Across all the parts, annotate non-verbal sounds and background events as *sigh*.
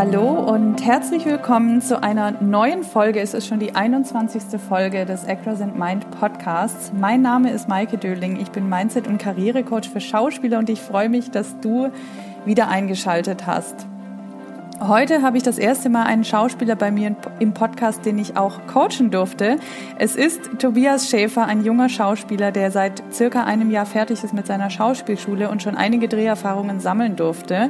Hallo und herzlich willkommen zu einer neuen Folge. Es ist schon die 21. Folge des Actors and Mind Podcasts. Mein Name ist Maike Döling. Ich bin Mindset- und Karrierecoach für Schauspieler und ich freue mich, dass du wieder eingeschaltet hast. Heute habe ich das erste Mal einen Schauspieler bei mir im Podcast, den ich auch coachen durfte. Es ist Tobias Schäfer, ein junger Schauspieler, der seit circa einem Jahr fertig ist mit seiner Schauspielschule und schon einige Dreherfahrungen sammeln durfte.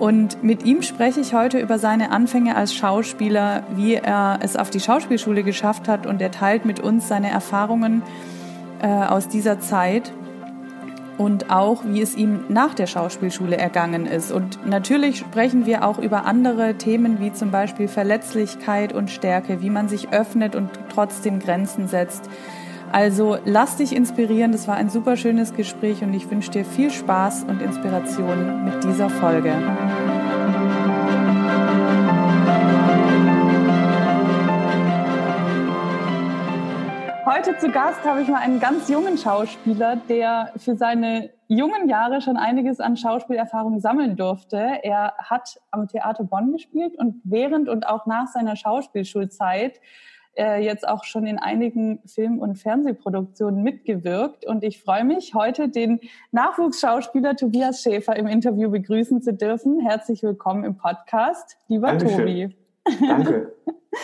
Und mit ihm spreche ich heute über seine Anfänge als Schauspieler, wie er es auf die Schauspielschule geschafft hat. Und er teilt mit uns seine Erfahrungen äh, aus dieser Zeit. Und auch, wie es ihm nach der Schauspielschule ergangen ist. Und natürlich sprechen wir auch über andere Themen wie zum Beispiel Verletzlichkeit und Stärke, wie man sich öffnet und trotzdem Grenzen setzt also lass dich inspirieren. Das war ein super schönes Gespräch und ich wünsche dir viel Spaß und Inspiration mit dieser Folge. Heute zu Gast habe ich mal einen ganz jungen Schauspieler, der für seine jungen Jahre schon einiges an Schauspielerfahrung sammeln durfte. Er hat am Theater Bonn gespielt und während und auch nach seiner Schauspielschulzeit äh, jetzt auch schon in einigen Film- und Fernsehproduktionen mitgewirkt. Und ich freue mich, heute den Nachwuchsschauspieler Tobias Schäfer im Interview begrüßen zu dürfen. Herzlich willkommen im Podcast, lieber Dankeschön. Tobi. Danke.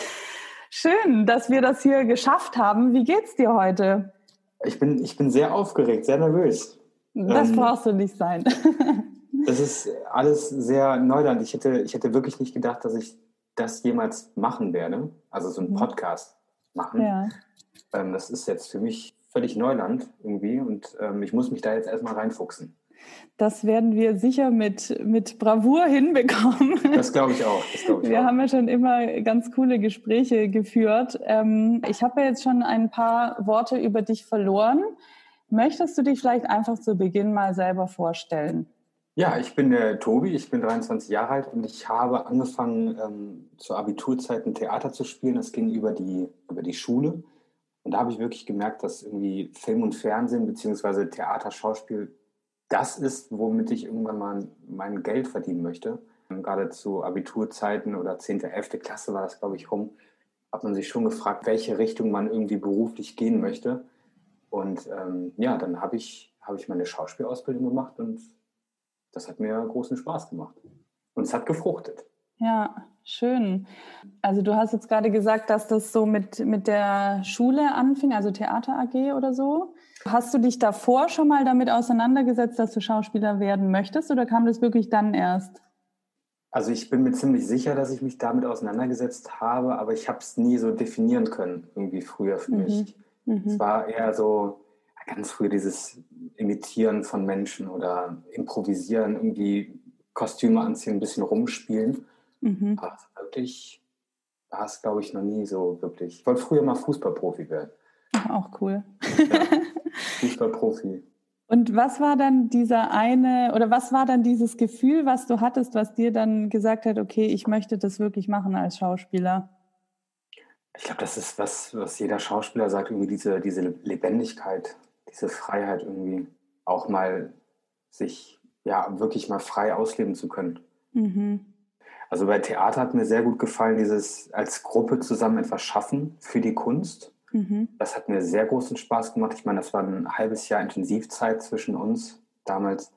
*laughs* Schön, dass wir das hier geschafft haben. Wie geht's dir heute? Ich bin, ich bin sehr aufgeregt, sehr nervös. Das ähm, brauchst du nicht sein. Es ist alles sehr Neuland. Ich hätte, ich hätte wirklich nicht gedacht, dass ich das jemals machen werde, also so einen mhm. Podcast machen. Ja. Ähm, das ist jetzt für mich völlig Neuland irgendwie und ähm, ich muss mich da jetzt erstmal reinfuchsen. Das werden wir sicher mit, mit Bravour *laughs* hinbekommen. Das glaube ich auch. Glaub ich wir auch. haben ja schon immer ganz coole Gespräche geführt. Ähm, ich habe ja jetzt schon ein paar Worte über dich verloren. Möchtest du dich vielleicht einfach zu Beginn mal selber vorstellen? Ja, ich bin der Tobi, ich bin 23 Jahre alt und ich habe angefangen, ähm, zur Abiturzeit ein Theater zu spielen. Das ging über die, über die Schule. Und da habe ich wirklich gemerkt, dass irgendwie Film und Fernsehen beziehungsweise Theater, Schauspiel das ist, womit ich irgendwann mal mein Geld verdienen möchte. Und gerade zu Abiturzeiten oder 10., 11. Klasse war das, glaube ich, rum, hat man sich schon gefragt, welche Richtung man irgendwie beruflich gehen möchte. Und ähm, ja, dann habe ich, hab ich meine Schauspielausbildung gemacht und das hat mir großen Spaß gemacht. Und es hat gefruchtet. Ja, schön. Also du hast jetzt gerade gesagt, dass das so mit, mit der Schule anfing, also Theater AG oder so. Hast du dich davor schon mal damit auseinandergesetzt, dass du Schauspieler werden möchtest oder kam das wirklich dann erst? Also ich bin mir ziemlich sicher, dass ich mich damit auseinandergesetzt habe, aber ich habe es nie so definieren können, irgendwie früher für mhm. mich. Mhm. Es war eher so, ganz früh dieses Imitieren von Menschen oder Improvisieren, irgendwie Kostüme anziehen, ein bisschen rumspielen. Mhm. Aber wirklich war es, glaube ich, noch nie so wirklich. Ich wollte früher mal Fußballprofi werden. Ach, auch cool. Ja, Fußballprofi. Und was war dann dieser eine oder was war dann dieses Gefühl, was du hattest, was dir dann gesagt hat, okay, ich möchte das wirklich machen als Schauspieler? Ich glaube, das ist was, was jeder Schauspieler sagt, irgendwie diese, diese Lebendigkeit, diese Freiheit irgendwie auch mal sich ja wirklich mal frei ausleben zu können. Mhm. Also bei Theater hat mir sehr gut gefallen, dieses als Gruppe zusammen etwas schaffen für die Kunst. Mhm. Das hat mir sehr großen Spaß gemacht. Ich meine, das war ein halbes Jahr Intensivzeit zwischen uns damals.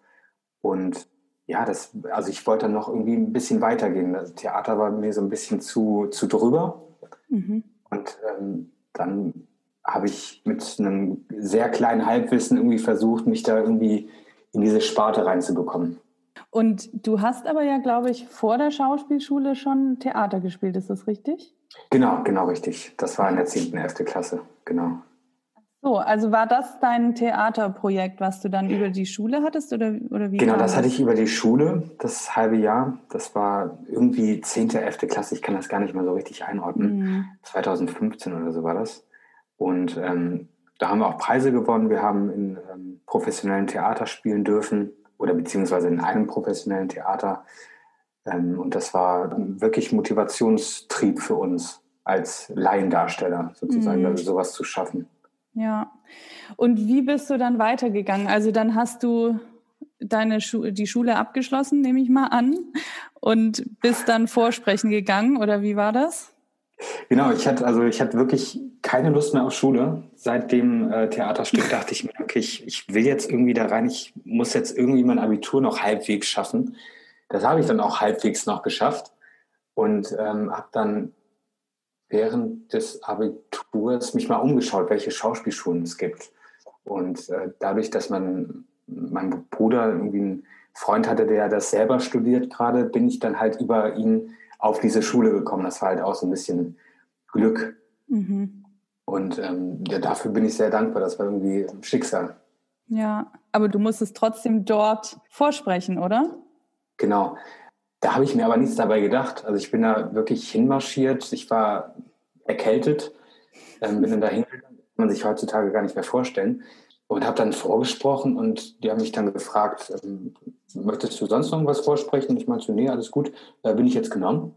Und ja, das, also ich wollte dann noch irgendwie ein bisschen weitergehen. Das Theater war mir so ein bisschen zu, zu drüber. Mhm. Und ähm, dann habe ich mit einem sehr kleinen Halbwissen irgendwie versucht, mich da irgendwie in diese Sparte reinzubekommen. Und du hast aber ja, glaube ich, vor der Schauspielschule schon Theater gespielt, ist das richtig? Genau, genau richtig. Das war in der 10., 11. Klasse, genau. So, also war das dein Theaterprojekt, was du dann über die Schule hattest oder, oder wie? Genau, das, hatte ich über die Schule, das halbe Jahr. Das war irgendwie 10., 11. Klasse, ich kann das gar nicht mehr so richtig einordnen. Mhm. 2015 oder so war das. Und ähm, da haben wir auch Preise gewonnen. Wir haben in ähm, professionellen Theater spielen dürfen oder beziehungsweise in einem professionellen Theater. Ähm, und das war wirklich Motivationstrieb für uns als Laiendarsteller sozusagen, mhm. also sowas zu schaffen. Ja. Und wie bist du dann weitergegangen? Also dann hast du deine Schu die Schule abgeschlossen, nehme ich mal an, und bist dann vorsprechen gegangen, oder wie war das? Genau, ich hatte also ich hatte wirklich keine Lust mehr auf Schule. Seit dem äh, Theaterstück *laughs* dachte ich mir, okay, ich, ich will jetzt irgendwie da rein, ich muss jetzt irgendwie mein Abitur noch halbwegs schaffen. Das habe ich dann auch halbwegs noch geschafft und ähm, habe dann während des Abiturs mich mal umgeschaut, welche Schauspielschulen es gibt. Und äh, dadurch, dass man mein Bruder irgendwie einen Freund hatte, der das selber studiert gerade, bin ich dann halt über ihn auf diese Schule gekommen. Das war halt auch so ein bisschen Glück. Mhm. Und ähm, ja, dafür bin ich sehr dankbar. Das war irgendwie Schicksal. Ja, aber du musstest trotzdem dort vorsprechen, oder? Genau. Da habe ich mir aber nichts dabei gedacht. Also ich bin da wirklich hinmarschiert. Ich war erkältet, ähm, bin dann da hingegangen. Kann man sich heutzutage gar nicht mehr vorstellen. Und habe dann vorgesprochen und die haben mich dann gefragt, ähm, möchtest du sonst noch irgendwas vorsprechen? Ich meinte, nee, alles gut, äh, bin ich jetzt genommen.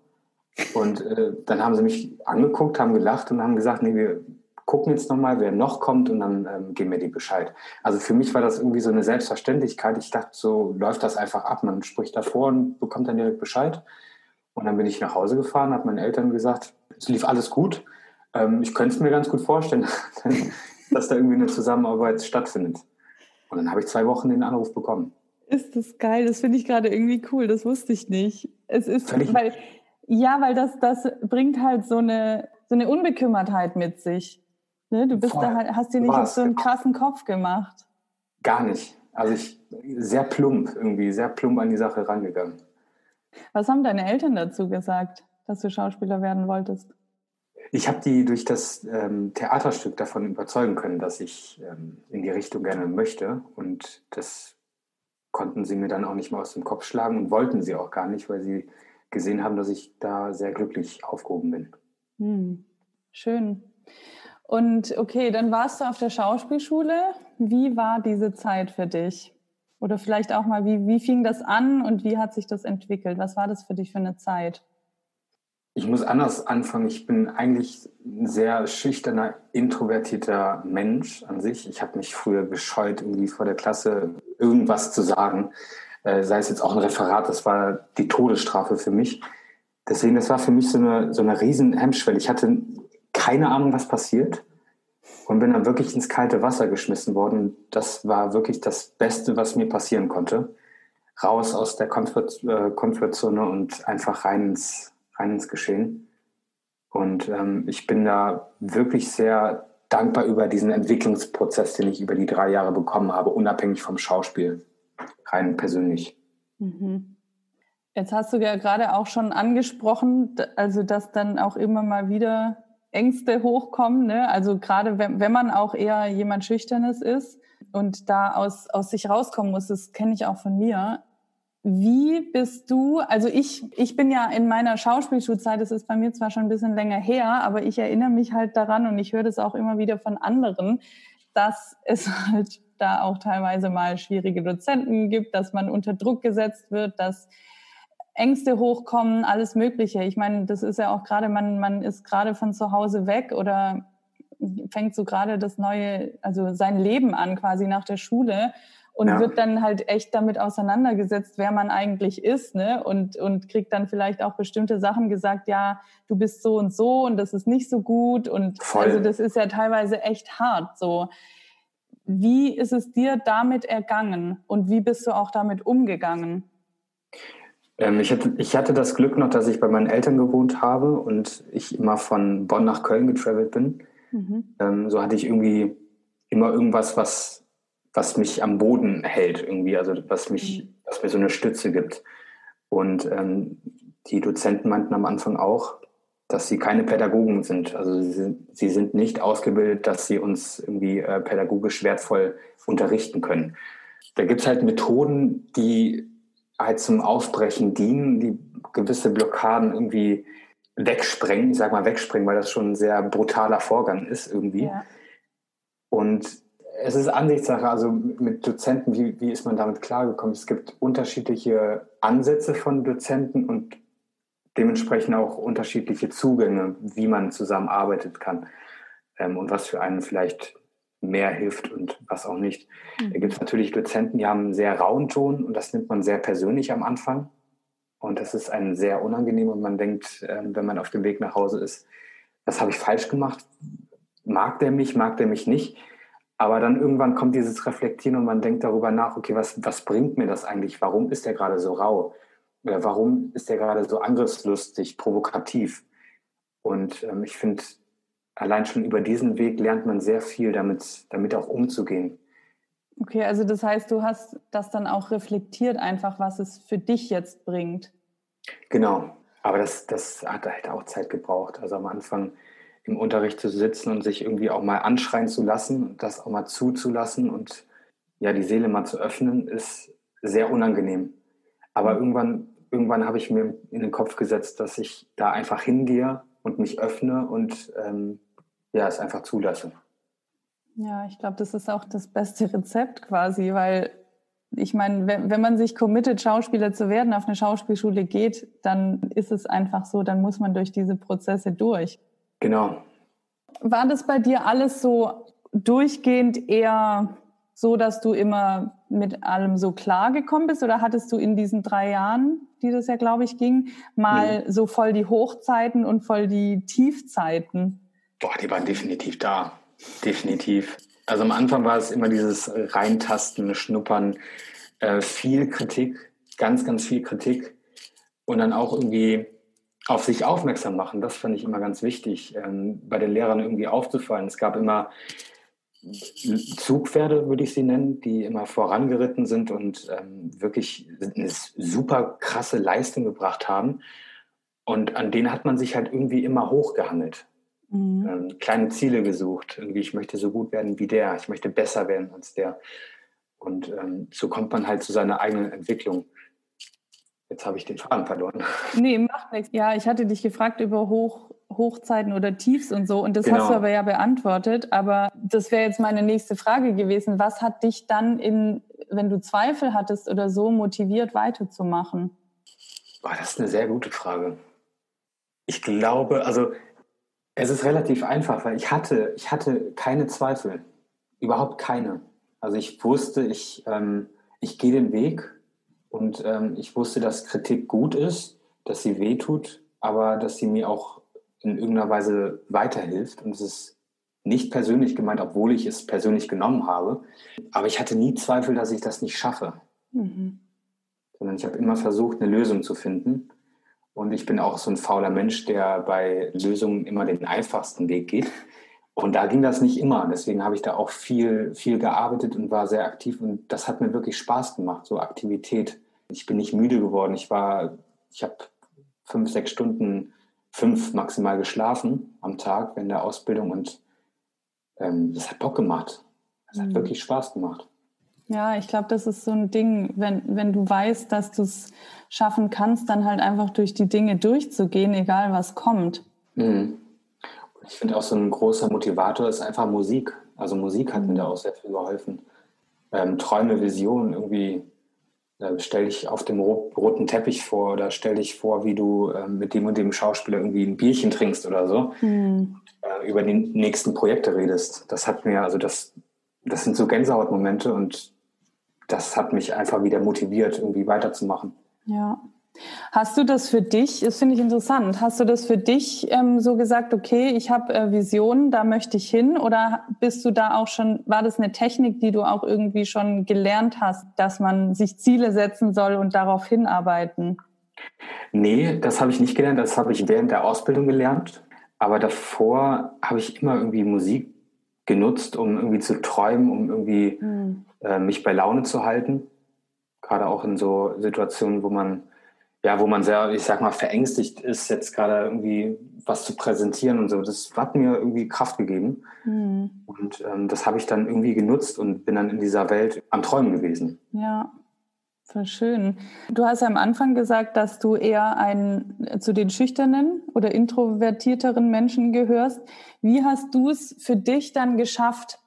Und äh, dann haben sie mich angeguckt, haben gelacht und haben gesagt, nee, wir gucken jetzt nochmal, wer noch kommt und dann ähm, geben wir die Bescheid. Also für mich war das irgendwie so eine Selbstverständlichkeit. Ich dachte, so läuft das einfach ab. Man spricht davor und bekommt dann direkt Bescheid. Und dann bin ich nach Hause gefahren, habe meinen Eltern gesagt, es lief alles gut. Ähm, ich könnte es mir ganz gut vorstellen, *laughs* dass da irgendwie eine Zusammenarbeit stattfindet. Und dann habe ich zwei Wochen den Anruf bekommen. Ist das geil? Das finde ich gerade irgendwie cool. Das wusste ich nicht. Es ist, Völlig weil, ja, weil das, das bringt halt so eine, so eine Unbekümmertheit mit sich. Ne? Du bist Voll. da halt, hast dir nicht auf so einen krassen Kopf gemacht. Gar nicht. Also ich sehr plump irgendwie, sehr plump an die Sache rangegangen. Was haben deine Eltern dazu gesagt, dass du Schauspieler werden wolltest? Ich habe die durch das ähm, Theaterstück davon überzeugen können, dass ich ähm, in die Richtung gerne möchte. Und das konnten sie mir dann auch nicht mehr aus dem Kopf schlagen und wollten sie auch gar nicht, weil sie gesehen haben, dass ich da sehr glücklich aufgehoben bin. Hm. Schön. Und okay, dann warst du auf der Schauspielschule. Wie war diese Zeit für dich? Oder vielleicht auch mal, wie, wie fing das an und wie hat sich das entwickelt? Was war das für dich für eine Zeit? Ich muss anders anfangen. Ich bin eigentlich ein sehr schüchterner, introvertierter Mensch an sich. Ich habe mich früher gescheut, irgendwie vor der Klasse irgendwas zu sagen. Äh, sei es jetzt auch ein Referat, das war die Todesstrafe für mich. Deswegen, das war für mich so eine, so eine riesen Hemmschwelle. Ich hatte keine Ahnung, was passiert und bin dann wirklich ins kalte Wasser geschmissen worden. Das war wirklich das Beste, was mir passieren konnte. Raus aus der Comfort, äh, Comfortzone und einfach rein ins, rein ins Geschehen. Und ähm, ich bin da wirklich sehr dankbar über diesen Entwicklungsprozess, den ich über die drei Jahre bekommen habe, unabhängig vom Schauspiel, rein persönlich. Mhm. Jetzt hast du ja gerade auch schon angesprochen, also dass dann auch immer mal wieder Ängste hochkommen. Ne? Also gerade wenn, wenn man auch eher jemand Schüchternes ist und da aus, aus sich rauskommen muss, das kenne ich auch von mir. Wie bist du, also ich, ich bin ja in meiner Schauspielschulzeit, das ist bei mir zwar schon ein bisschen länger her, aber ich erinnere mich halt daran und ich höre das auch immer wieder von anderen, dass es *laughs* halt da auch teilweise mal schwierige Dozenten gibt, dass man unter Druck gesetzt wird, dass Ängste hochkommen, alles Mögliche. Ich meine, das ist ja auch gerade, man, man ist gerade von zu Hause weg oder fängt so gerade das neue, also sein Leben an quasi nach der Schule und ja. wird dann halt echt damit auseinandergesetzt, wer man eigentlich ist, ne? Und, und kriegt dann vielleicht auch bestimmte Sachen gesagt, ja, du bist so und so und das ist nicht so gut. Und Voll. also das ist ja teilweise echt hart so. Wie ist es dir damit ergangen und wie bist du auch damit umgegangen? Ähm, ich, hatte, ich hatte das Glück noch, dass ich bei meinen Eltern gewohnt habe und ich immer von Bonn nach Köln getravelt bin. Mhm. Ähm, so hatte ich irgendwie immer irgendwas, was was mich am Boden hält irgendwie, also was mich, mhm. was mir so eine Stütze gibt. Und ähm, die Dozenten meinten am Anfang auch, dass sie keine Pädagogen sind. Also sie sind, sie sind nicht ausgebildet, dass sie uns irgendwie äh, pädagogisch wertvoll unterrichten können. Da gibt es halt Methoden, die halt zum Aufbrechen dienen, die gewisse Blockaden irgendwie wegsprengen, ich sag mal wegsprengen, weil das schon ein sehr brutaler Vorgang ist irgendwie. Ja. Und es ist Ansichtssache, also mit Dozenten, wie, wie ist man damit klargekommen? Es gibt unterschiedliche Ansätze von Dozenten und dementsprechend auch unterschiedliche Zugänge, wie man zusammenarbeitet kann ähm, und was für einen vielleicht mehr hilft und was auch nicht. Mhm. Da gibt es natürlich Dozenten, die haben einen sehr rauen Ton und das nimmt man sehr persönlich am Anfang. Und das ist einem sehr unangenehm und man denkt, ähm, wenn man auf dem Weg nach Hause ist, was habe ich falsch gemacht? Mag der mich, mag der mich nicht? Aber dann irgendwann kommt dieses Reflektieren und man denkt darüber nach, okay, was, was bringt mir das eigentlich? Warum ist der gerade so rau? Oder warum ist der gerade so angriffslustig, provokativ? Und ähm, ich finde, allein schon über diesen Weg lernt man sehr viel, damit, damit auch umzugehen. Okay, also das heißt, du hast das dann auch reflektiert, einfach was es für dich jetzt bringt. Genau, aber das, das hat halt auch Zeit gebraucht. Also am Anfang im Unterricht zu sitzen und sich irgendwie auch mal anschreien zu lassen und das auch mal zuzulassen und ja, die Seele mal zu öffnen, ist sehr unangenehm. Aber irgendwann, irgendwann habe ich mir in den Kopf gesetzt, dass ich da einfach hingehe und mich öffne und ähm, ja, es einfach zulasse. Ja, ich glaube, das ist auch das beste Rezept quasi, weil ich meine, wenn, wenn man sich committet, Schauspieler zu werden, auf eine Schauspielschule geht, dann ist es einfach so, dann muss man durch diese Prozesse durch. Genau. War das bei dir alles so durchgehend eher so, dass du immer mit allem so klar gekommen bist? Oder hattest du in diesen drei Jahren, die das ja, glaube ich, ging, mal nee. so voll die Hochzeiten und voll die Tiefzeiten? Boah, die waren definitiv da. Definitiv. Also am Anfang war es immer dieses Reintasten, Schnuppern, äh, viel Kritik, ganz, ganz viel Kritik und dann auch irgendwie auf sich aufmerksam machen. Das fand ich immer ganz wichtig, ähm, bei den Lehrern irgendwie aufzufallen. Es gab immer Zugpferde, würde ich sie nennen, die immer vorangeritten sind und ähm, wirklich eine super krasse Leistung gebracht haben. Und an denen hat man sich halt irgendwie immer hochgehandelt mhm. ähm, kleine Ziele gesucht. Irgendwie, ich möchte so gut werden wie der, ich möchte besser werden als der. Und ähm, so kommt man halt zu seiner eigenen Entwicklung. Jetzt habe ich den Faden verloren. *laughs* Nee, macht nichts. Ja, ich hatte dich gefragt über Hoch, Hochzeiten oder Tiefs und so. Und das genau. hast du aber ja beantwortet. Aber das wäre jetzt meine nächste Frage gewesen. Was hat dich dann in, wenn du Zweifel hattest oder so, motiviert weiterzumachen? Boah, das ist eine sehr gute Frage. Ich glaube, also es ist relativ einfach, weil ich hatte, ich hatte keine Zweifel. Überhaupt keine. Also ich wusste, ich, ähm, ich gehe den Weg und ähm, ich wusste, dass Kritik gut ist, dass sie wehtut, aber dass sie mir auch in irgendeiner Weise weiterhilft. Und es ist nicht persönlich gemeint, obwohl ich es persönlich genommen habe. Aber ich hatte nie Zweifel, dass ich das nicht schaffe. Mhm. Sondern ich habe immer versucht, eine Lösung zu finden. Und ich bin auch so ein fauler Mensch, der bei Lösungen immer den einfachsten Weg geht. Und da ging das nicht immer. Deswegen habe ich da auch viel, viel gearbeitet und war sehr aktiv. Und das hat mir wirklich Spaß gemacht, so Aktivität. Ich bin nicht müde geworden. Ich war, ich habe fünf, sechs Stunden, fünf maximal geschlafen am Tag während der Ausbildung. Und ähm, das hat Bock gemacht. Das hat mhm. wirklich Spaß gemacht. Ja, ich glaube, das ist so ein Ding, wenn, wenn du weißt, dass du es schaffen kannst, dann halt einfach durch die Dinge durchzugehen, egal was kommt. Mhm. Ich finde auch so ein großer Motivator ist einfach Musik. Also Musik hat mir da auch sehr viel geholfen. Ähm, Träume, Visionen, irgendwie stell dich auf dem roten Teppich vor oder stell dich vor, wie du äh, mit dem und dem Schauspieler irgendwie ein Bierchen trinkst oder so, mhm. äh, über die nächsten Projekte redest. Das hat mir, also das, das sind so Gänsehautmomente und das hat mich einfach wieder motiviert, irgendwie weiterzumachen. Ja. Hast du das für dich, das finde ich interessant, hast du das für dich ähm, so gesagt, okay, ich habe äh, Visionen, da möchte ich hin? Oder bist du da auch schon, war das eine Technik, die du auch irgendwie schon gelernt hast, dass man sich Ziele setzen soll und darauf hinarbeiten? Nee, das habe ich nicht gelernt, das habe ich während der Ausbildung gelernt. Aber davor habe ich immer irgendwie Musik genutzt, um irgendwie zu träumen, um irgendwie mhm. äh, mich bei Laune zu halten. Gerade auch in so Situationen, wo man, ja, wo man sehr, ich sag mal, verängstigt ist, jetzt gerade irgendwie was zu präsentieren und so. Das hat mir irgendwie Kraft gegeben. Mhm. Und ähm, das habe ich dann irgendwie genutzt und bin dann in dieser Welt am Träumen gewesen. Ja. Voll schön. Du hast ja am Anfang gesagt, dass du eher ein, zu den schüchternen oder introvertierteren Menschen gehörst. Wie hast du es für dich dann geschafft,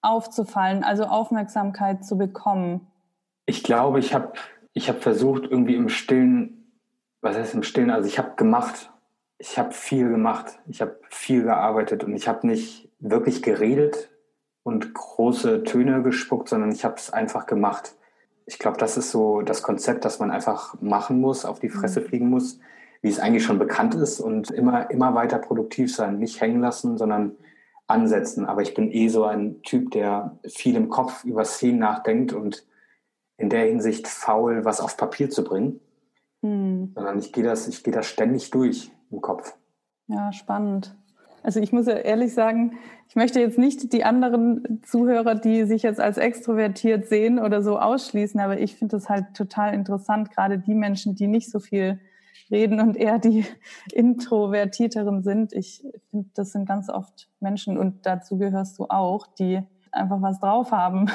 aufzufallen, also Aufmerksamkeit zu bekommen? Ich glaube, ich habe ich hab versucht, irgendwie im Stillen, was heißt im Stillen, also ich habe gemacht. Ich habe viel gemacht. Ich habe viel gearbeitet und ich habe nicht wirklich geredet, und große Töne gespuckt, sondern ich habe es einfach gemacht. Ich glaube, das ist so das Konzept, das man einfach machen muss, auf die Fresse mhm. fliegen muss, wie es eigentlich schon bekannt ist und immer, immer weiter produktiv sein, nicht hängen lassen, sondern ansetzen. Aber ich bin eh so ein Typ, der viel im Kopf über Szenen nachdenkt und in der Hinsicht faul, was auf Papier zu bringen. Hm. Sondern ich gehe das, ich gehe das ständig durch im Kopf. Ja, spannend. Also ich muss ja ehrlich sagen, ich möchte jetzt nicht die anderen Zuhörer, die sich jetzt als extrovertiert sehen oder so ausschließen, aber ich finde das halt total interessant, gerade die Menschen, die nicht so viel reden und eher die *laughs* introvertierteren sind. Ich finde, das sind ganz oft Menschen und dazu gehörst du auch, die einfach was drauf haben.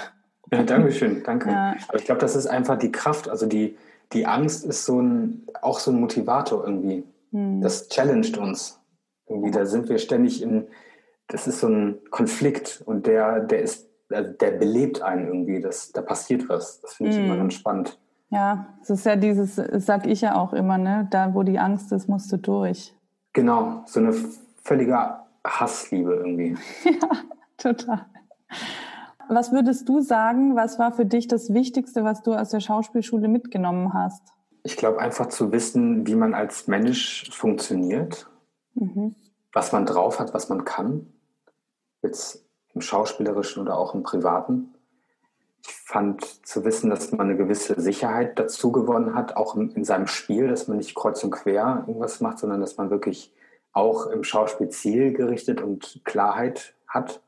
Ja, danke schön, danke. Ja. Aber ich glaube, das ist einfach die Kraft, also die, die Angst ist so ein, auch so ein Motivator irgendwie. Hm. Das challenged uns. Irgendwie, da sind wir ständig in, das ist so ein Konflikt und der, der ist, also der belebt einen irgendwie, das, da passiert was. Das finde ich hm. immer ganz spannend. Ja, es ist ja dieses, das sag ich ja auch immer, ne? Da, wo die Angst ist, musst du durch. Genau, so eine völlige Hassliebe irgendwie. *laughs* ja, total. Was würdest du sagen, was war für dich das Wichtigste, was du aus der Schauspielschule mitgenommen hast? Ich glaube einfach zu wissen, wie man als Mensch funktioniert, mhm. was man drauf hat, was man kann, jetzt im schauspielerischen oder auch im privaten. Ich fand zu wissen, dass man eine gewisse Sicherheit dazu gewonnen hat, auch in, seinem Spiel, dass man nicht kreuz und quer irgendwas macht, sondern dass man wirklich auch im Schauspiel zielgerichtet und Klarheit hat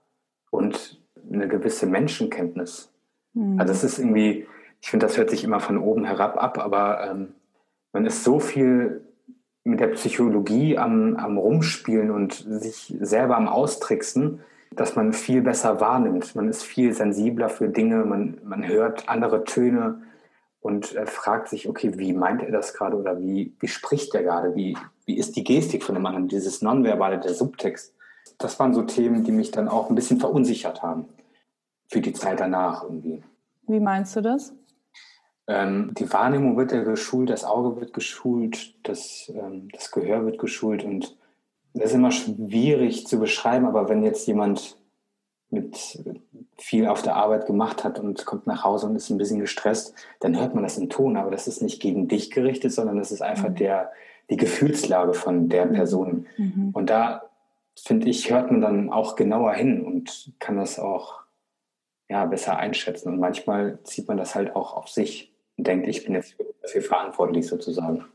und eine gewisse Menschenkenntnis. Mhm. Also es ist irgendwie, ich finde, das hört sich immer von oben herab ab, aber ähm, man ist so viel mit der Psychologie am, am Rumspielen und sich selber am Austricksen, dass man viel besser wahrnimmt. Man ist viel sensibler für Dinge, man, man hört andere Töne und äh, fragt sich, okay, wie meint er das gerade oder wie, wie spricht er gerade? Wie, wie ist die Gestik von dem anderen? Dieses Nonverbale, der Subtext. Das waren so Themen, die mich dann auch ein bisschen verunsichert haben für die Zeit danach irgendwie. Wie meinst du das? Ähm, die Wahrnehmung wird ja geschult, das Auge wird geschult, das, ähm, das Gehör wird geschult und das ist immer schwierig zu beschreiben, aber wenn jetzt jemand mit viel auf der Arbeit gemacht hat und kommt nach Hause und ist ein bisschen gestresst, dann hört man das im Ton, aber das ist nicht gegen dich gerichtet, sondern das ist einfach mhm. der, die Gefühlslage von der. Person. Mhm. Und da, finde ich, hört man dann auch genauer hin und kann das auch ja, besser einschätzen. Und manchmal zieht man das halt auch auf sich und denkt, ich bin jetzt dafür verantwortlich sozusagen.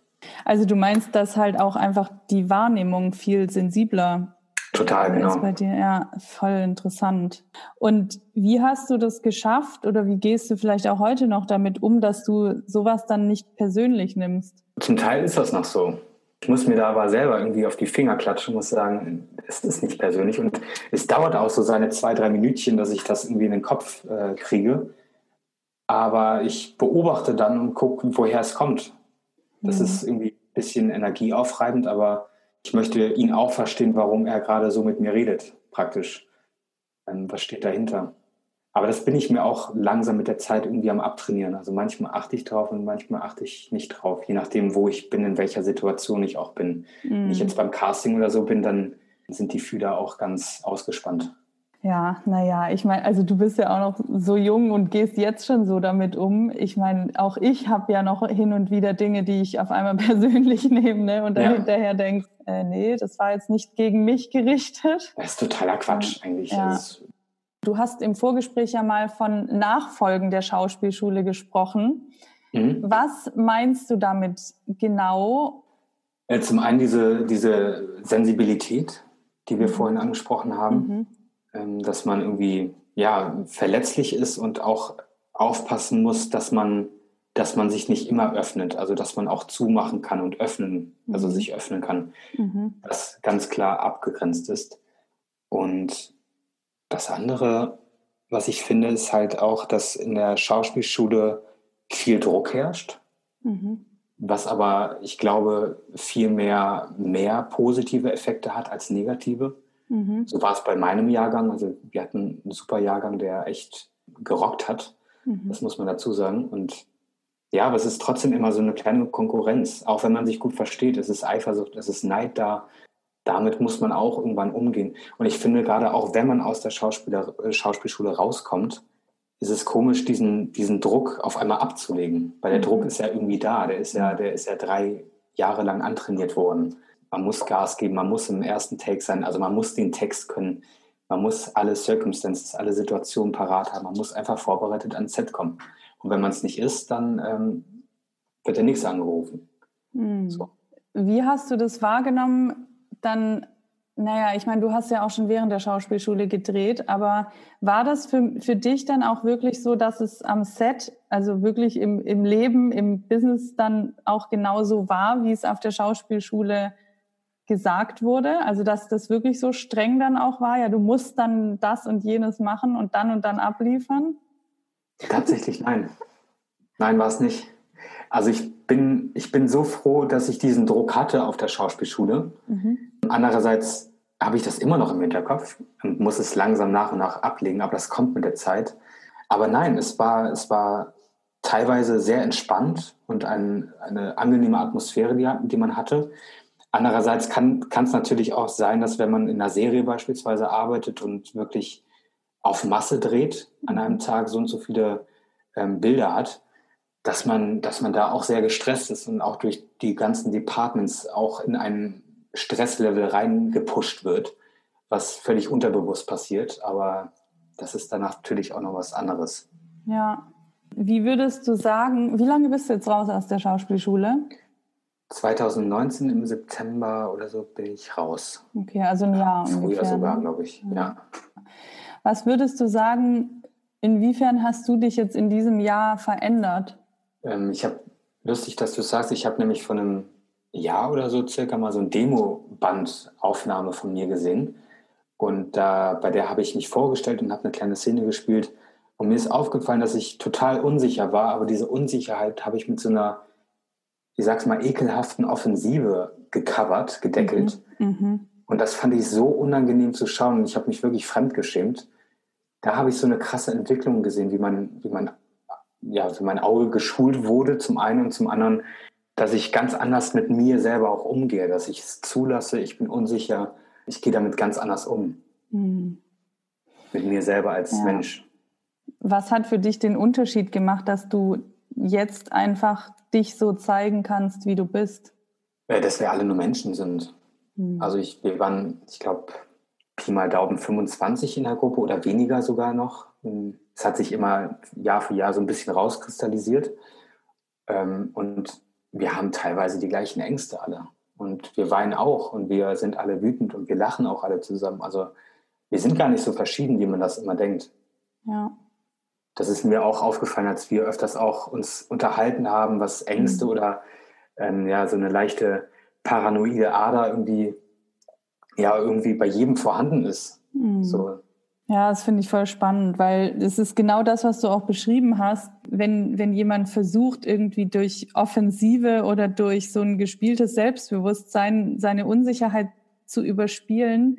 Also du meinst, dass halt auch einfach die Wahrnehmung viel sensibler Total, genau. Ist bei dir, ja, voll interessant. Und wie hast du das geschafft oder wie gehst du vielleicht auch heute noch damit um, dass du sowas dann nicht persönlich nimmst? Zum Teil ist das noch so. Ich muss mir da aber selber irgendwie auf die Finger klatschen, muss sagen, es ist nicht persönlich. Und es dauert auch so seine zwei, drei Minütchen, dass ich das irgendwie in den Kopf äh, kriege. Aber ich beobachte dann und gucke, woher es kommt. Das mhm. ist irgendwie ein bisschen energieaufreibend, aber ich möchte ihn auch verstehen, warum er gerade so mit mir redet, praktisch. Ähm, was steht dahinter? Aber das bin ich mir auch langsam mit der Zeit irgendwie am Abtrainieren. Also manchmal achte ich drauf und manchmal achte ich nicht drauf, je nachdem, wo ich bin, in welcher Situation ich auch bin. Mhm. Wenn ich mhm. jetzt beim Casting oder so bin, dann sind die Fühler auch ganz ausgespannt. Ja, naja, ich meine, also du bist ja auch noch so jung und gehst jetzt schon so damit um. Ich meine, auch ich habe ja noch hin und wieder Dinge, die ich auf einmal *laughs* persönlich nehme ne? und dann ja. hinterher denkst, äh, nee, das war jetzt nicht gegen mich gerichtet. Das ist totaler Quatsch eigentlich. Ja. Du hast im Vorgespräch ja mal von Nachfolgen der Schauspielschule gesprochen. Mhm. Was meinst du damit genau? Äh, zum einen diese, diese Sensibilität, die wir mhm. vorhin angesprochen haben. Mhm ähm, dass man irgendwie ja verletzlich ist und auch aufpassen muss, dass man dass man sich nicht immer öffnet, also dass man auch zumachen kann und öffnen, also mhm. sich öffnen kann, mhm. das ganz klar abgegrenzt ist. Und das andere, was ich finde, ist halt auch, dass in der Schauspielschule viel Druck herrscht, mhm. was aber, ich glaube, viel mehr, mehr positive Effekte hat als negative. Mhm. So war es bei meinem Jahrgang. Also wir hatten einen super Jahrgang, der echt gerockt hat. Mhm. Das muss man dazu sagen. Und ja, aber es ist trotzdem immer so eine kleine Konkurrenz. Auch wenn man sich gut versteht, es ist Eifersucht, es ist Neid da. Damit muss man auch irgendwann umgehen. Und ich finde gerade auch, wenn man aus der Schauspieler, äh, Schauspielschule rauskommt, ist es komisch, diesen, diesen Druck auf einmal abzulegen. Weil der mhm. Druck ist ja irgendwie da. Der ist ja, der ist ja drei Jahre lang antrainiert worden. Man muss Gas geben, man muss im ersten Take sein, also man muss den Text können, man muss alle Circumstances, alle Situationen parat haben, man muss einfach vorbereitet ans Set kommen. Und wenn man es nicht ist, dann ähm, wird der nächste angerufen. Mhm. So. Wie hast du das wahrgenommen, dann, naja, ich meine, du hast ja auch schon während der Schauspielschule gedreht, aber war das für, für dich dann auch wirklich so, dass es am Set, also wirklich im, im Leben, im Business dann auch genauso war, wie es auf der Schauspielschule gesagt wurde? Also, dass das wirklich so streng dann auch war? Ja, du musst dann das und jenes machen und dann und dann abliefern? Tatsächlich nein. Nein, war es nicht. Also ich bin, ich bin so froh, dass ich diesen Druck hatte auf der Schauspielschule. Mhm. Andererseits habe ich das immer noch im Hinterkopf und muss es langsam nach und nach ablegen, aber das kommt mit der Zeit. Aber nein, es war, es war teilweise sehr entspannt und ein, eine angenehme Atmosphäre, die, die man hatte. Andererseits kann, es natürlich auch sein, dass wenn man in einer Serie beispielsweise arbeitet und wirklich auf Masse dreht, an einem Tag so und so viele ähm, Bilder hat, dass man, dass man da auch sehr gestresst ist und auch durch die ganzen Departments auch in ein Stresslevel reingepusht wird, was völlig unterbewusst passiert. Aber das ist dann natürlich auch noch was anderes. Ja. Wie würdest du sagen, wie lange bist du jetzt raus aus der Schauspielschule? 2019 im September oder so bin ich raus. Okay, also ein Jahr Früher ungefähr. sogar, ne? glaube ich, ja. Was würdest du sagen, inwiefern hast du dich jetzt in diesem Jahr verändert? Ähm, ich habe, lustig, dass du sagst, ich habe nämlich von einem Jahr oder so circa mal so ein Demo-Band-Aufnahme von mir gesehen. Und da, bei der habe ich mich vorgestellt und habe eine kleine Szene gespielt. Und mir ist aufgefallen, dass ich total unsicher war, aber diese Unsicherheit habe ich mit so einer, ich sag's mal, ekelhaften Offensive gecovert, gedeckelt. Mhm. Mhm. Und das fand ich so unangenehm zu schauen. Und ich habe mich wirklich fremdgeschämt. Da habe ich so eine krasse Entwicklung gesehen, wie man, wie man ja, für mein Auge geschult wurde, zum einen und zum anderen, dass ich ganz anders mit mir selber auch umgehe, dass ich es zulasse, ich bin unsicher, ich gehe damit ganz anders um. Mhm. Mit mir selber als ja. Mensch. Was hat für dich den Unterschied gemacht, dass du jetzt einfach dich so zeigen kannst, wie du bist? Ja, dass wir alle nur Menschen sind. Mhm. Also ich, wir waren, ich glaube, Pi mal Daumen 25 in der Gruppe oder weniger sogar noch es hat sich immer Jahr für Jahr so ein bisschen rauskristallisiert. Ähm, und wir haben teilweise die gleichen Ängste alle. Und wir weinen auch und wir sind alle wütend und wir lachen auch alle zusammen. Also wir sind gar nicht so verschieden, wie man das immer denkt. Ja. Das ist mir auch aufgefallen, als wir öfters auch uns unterhalten haben, was Ängste mhm. oder ähm, ja, so eine leichte paranoide Ader irgendwie, ja, irgendwie bei jedem vorhanden ist. Mhm. So, ja, das finde ich voll spannend, weil es ist genau das, was du auch beschrieben hast. Wenn, wenn jemand versucht, irgendwie durch Offensive oder durch so ein gespieltes Selbstbewusstsein seine Unsicherheit zu überspielen,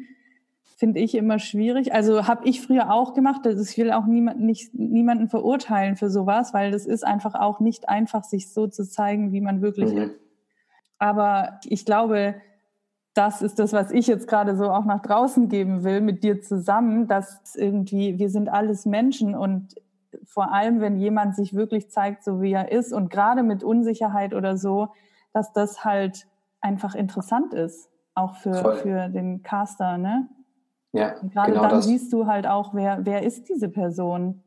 finde ich immer schwierig. Also habe ich früher auch gemacht. Also ich will auch niemand, nicht, niemanden verurteilen für sowas, weil das ist einfach auch nicht einfach, sich so zu zeigen, wie man wirklich mhm. ist. Aber ich glaube, das ist das, was ich jetzt gerade so auch nach draußen geben will mit dir zusammen, dass irgendwie, wir sind alles Menschen und vor allem, wenn jemand sich wirklich zeigt, so wie er ist und gerade mit Unsicherheit oder so, dass das halt einfach interessant ist, auch für, für den Caster, ne? Ja, und gerade genau dann das. siehst du halt auch, wer, wer ist diese Person?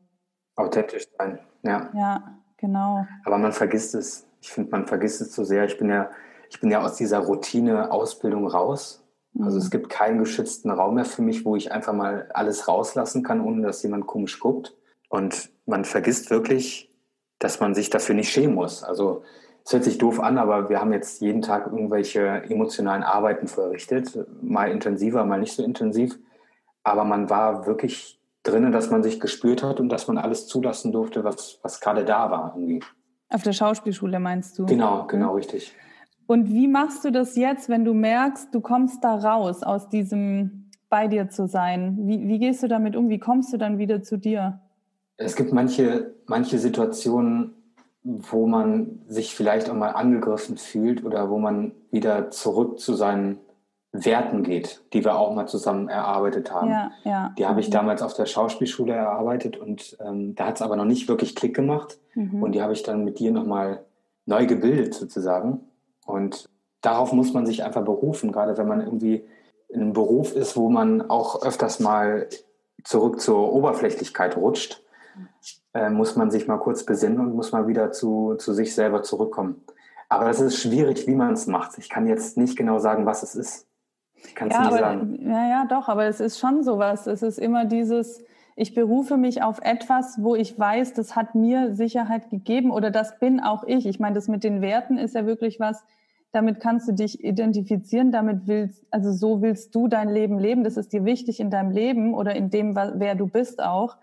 Authentisch sein, ja. Ja, genau. Aber man vergisst es. Ich finde, man vergisst es zu sehr. Ich bin ja ich bin ja aus dieser Routine-Ausbildung raus. Also es mhm. gibt keinen geschützten Raum mehr für mich, wo ich einfach mal alles rauslassen kann, ohne dass jemand komisch guckt. Und man vergisst wirklich, dass man sich dafür nicht schämen muss. Also es hört sich doof an, aber wir haben jetzt jeden Tag irgendwelche emotionalen Arbeiten verrichtet. Mal intensiver, mal nicht so intensiv. Aber man war wirklich drinnen, dass man sich gespürt hat und dass man alles zulassen durfte, was, was gerade da war irgendwie. Auf der Schauspielschule meinst du? Genau, genau, richtig. Und wie machst du das jetzt, wenn du merkst, du kommst da raus aus diesem bei dir zu sein? Wie, wie gehst du damit um? Wie kommst du dann wieder zu dir? Es gibt manche, manche Situationen, wo man sich vielleicht auch mal angegriffen fühlt oder wo man wieder zurück zu seinen Werten geht, die wir auch mal zusammen erarbeitet haben. Ja, ja. Die habe ich damals auf der Schauspielschule erarbeitet und ähm, da hat es aber noch nicht wirklich Klick gemacht. Mhm. Und die habe ich dann mit dir nochmal neu gebildet sozusagen. Und darauf muss man sich einfach berufen, gerade wenn man irgendwie in einem Beruf ist, wo man auch öfters mal zurück zur Oberflächlichkeit rutscht, äh, muss man sich mal kurz besinnen und muss mal wieder zu, zu sich selber zurückkommen. Aber es ist schwierig, wie man es macht. Ich kann jetzt nicht genau sagen, was es ist. Ich kann es ja, nicht aber, sagen. Ja, ja, doch, aber es ist schon sowas. Es ist immer dieses, ich berufe mich auf etwas, wo ich weiß, das hat mir Sicherheit gegeben oder das bin auch ich. Ich meine, das mit den Werten ist ja wirklich was, damit kannst du dich identifizieren, damit willst, also so willst du dein Leben leben. Das ist dir wichtig in deinem Leben oder in dem, wer du bist auch.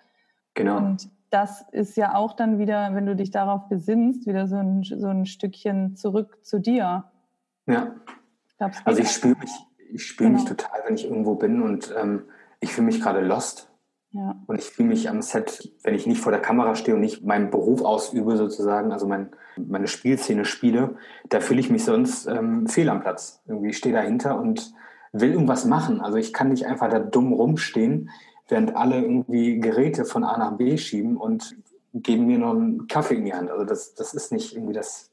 Genau. Und das ist ja auch dann wieder, wenn du dich darauf besinnst, wieder so ein, so ein Stückchen zurück zu dir. Ja. Ich glaub, es geht Also ich spüre mich, ich spüre mich Genau. total, wenn ich irgendwo bin und ähm, ich fühle mich gerade lost. Ja. Und ich fühle mich am Set, wenn ich nicht vor der Kamera stehe und nicht meinen Beruf ausübe sozusagen, also mein, meine Spielszene spiele, da fühle ich mich sonst ähm, fehl am Platz. Irgendwie stehe dahinter und will irgendwas machen. Also ich kann nicht einfach da dumm rumstehen, während alle irgendwie Geräte von A nach B schieben und geben mir noch einen Kaffee in die Hand. Also das, das ist nicht irgendwie das,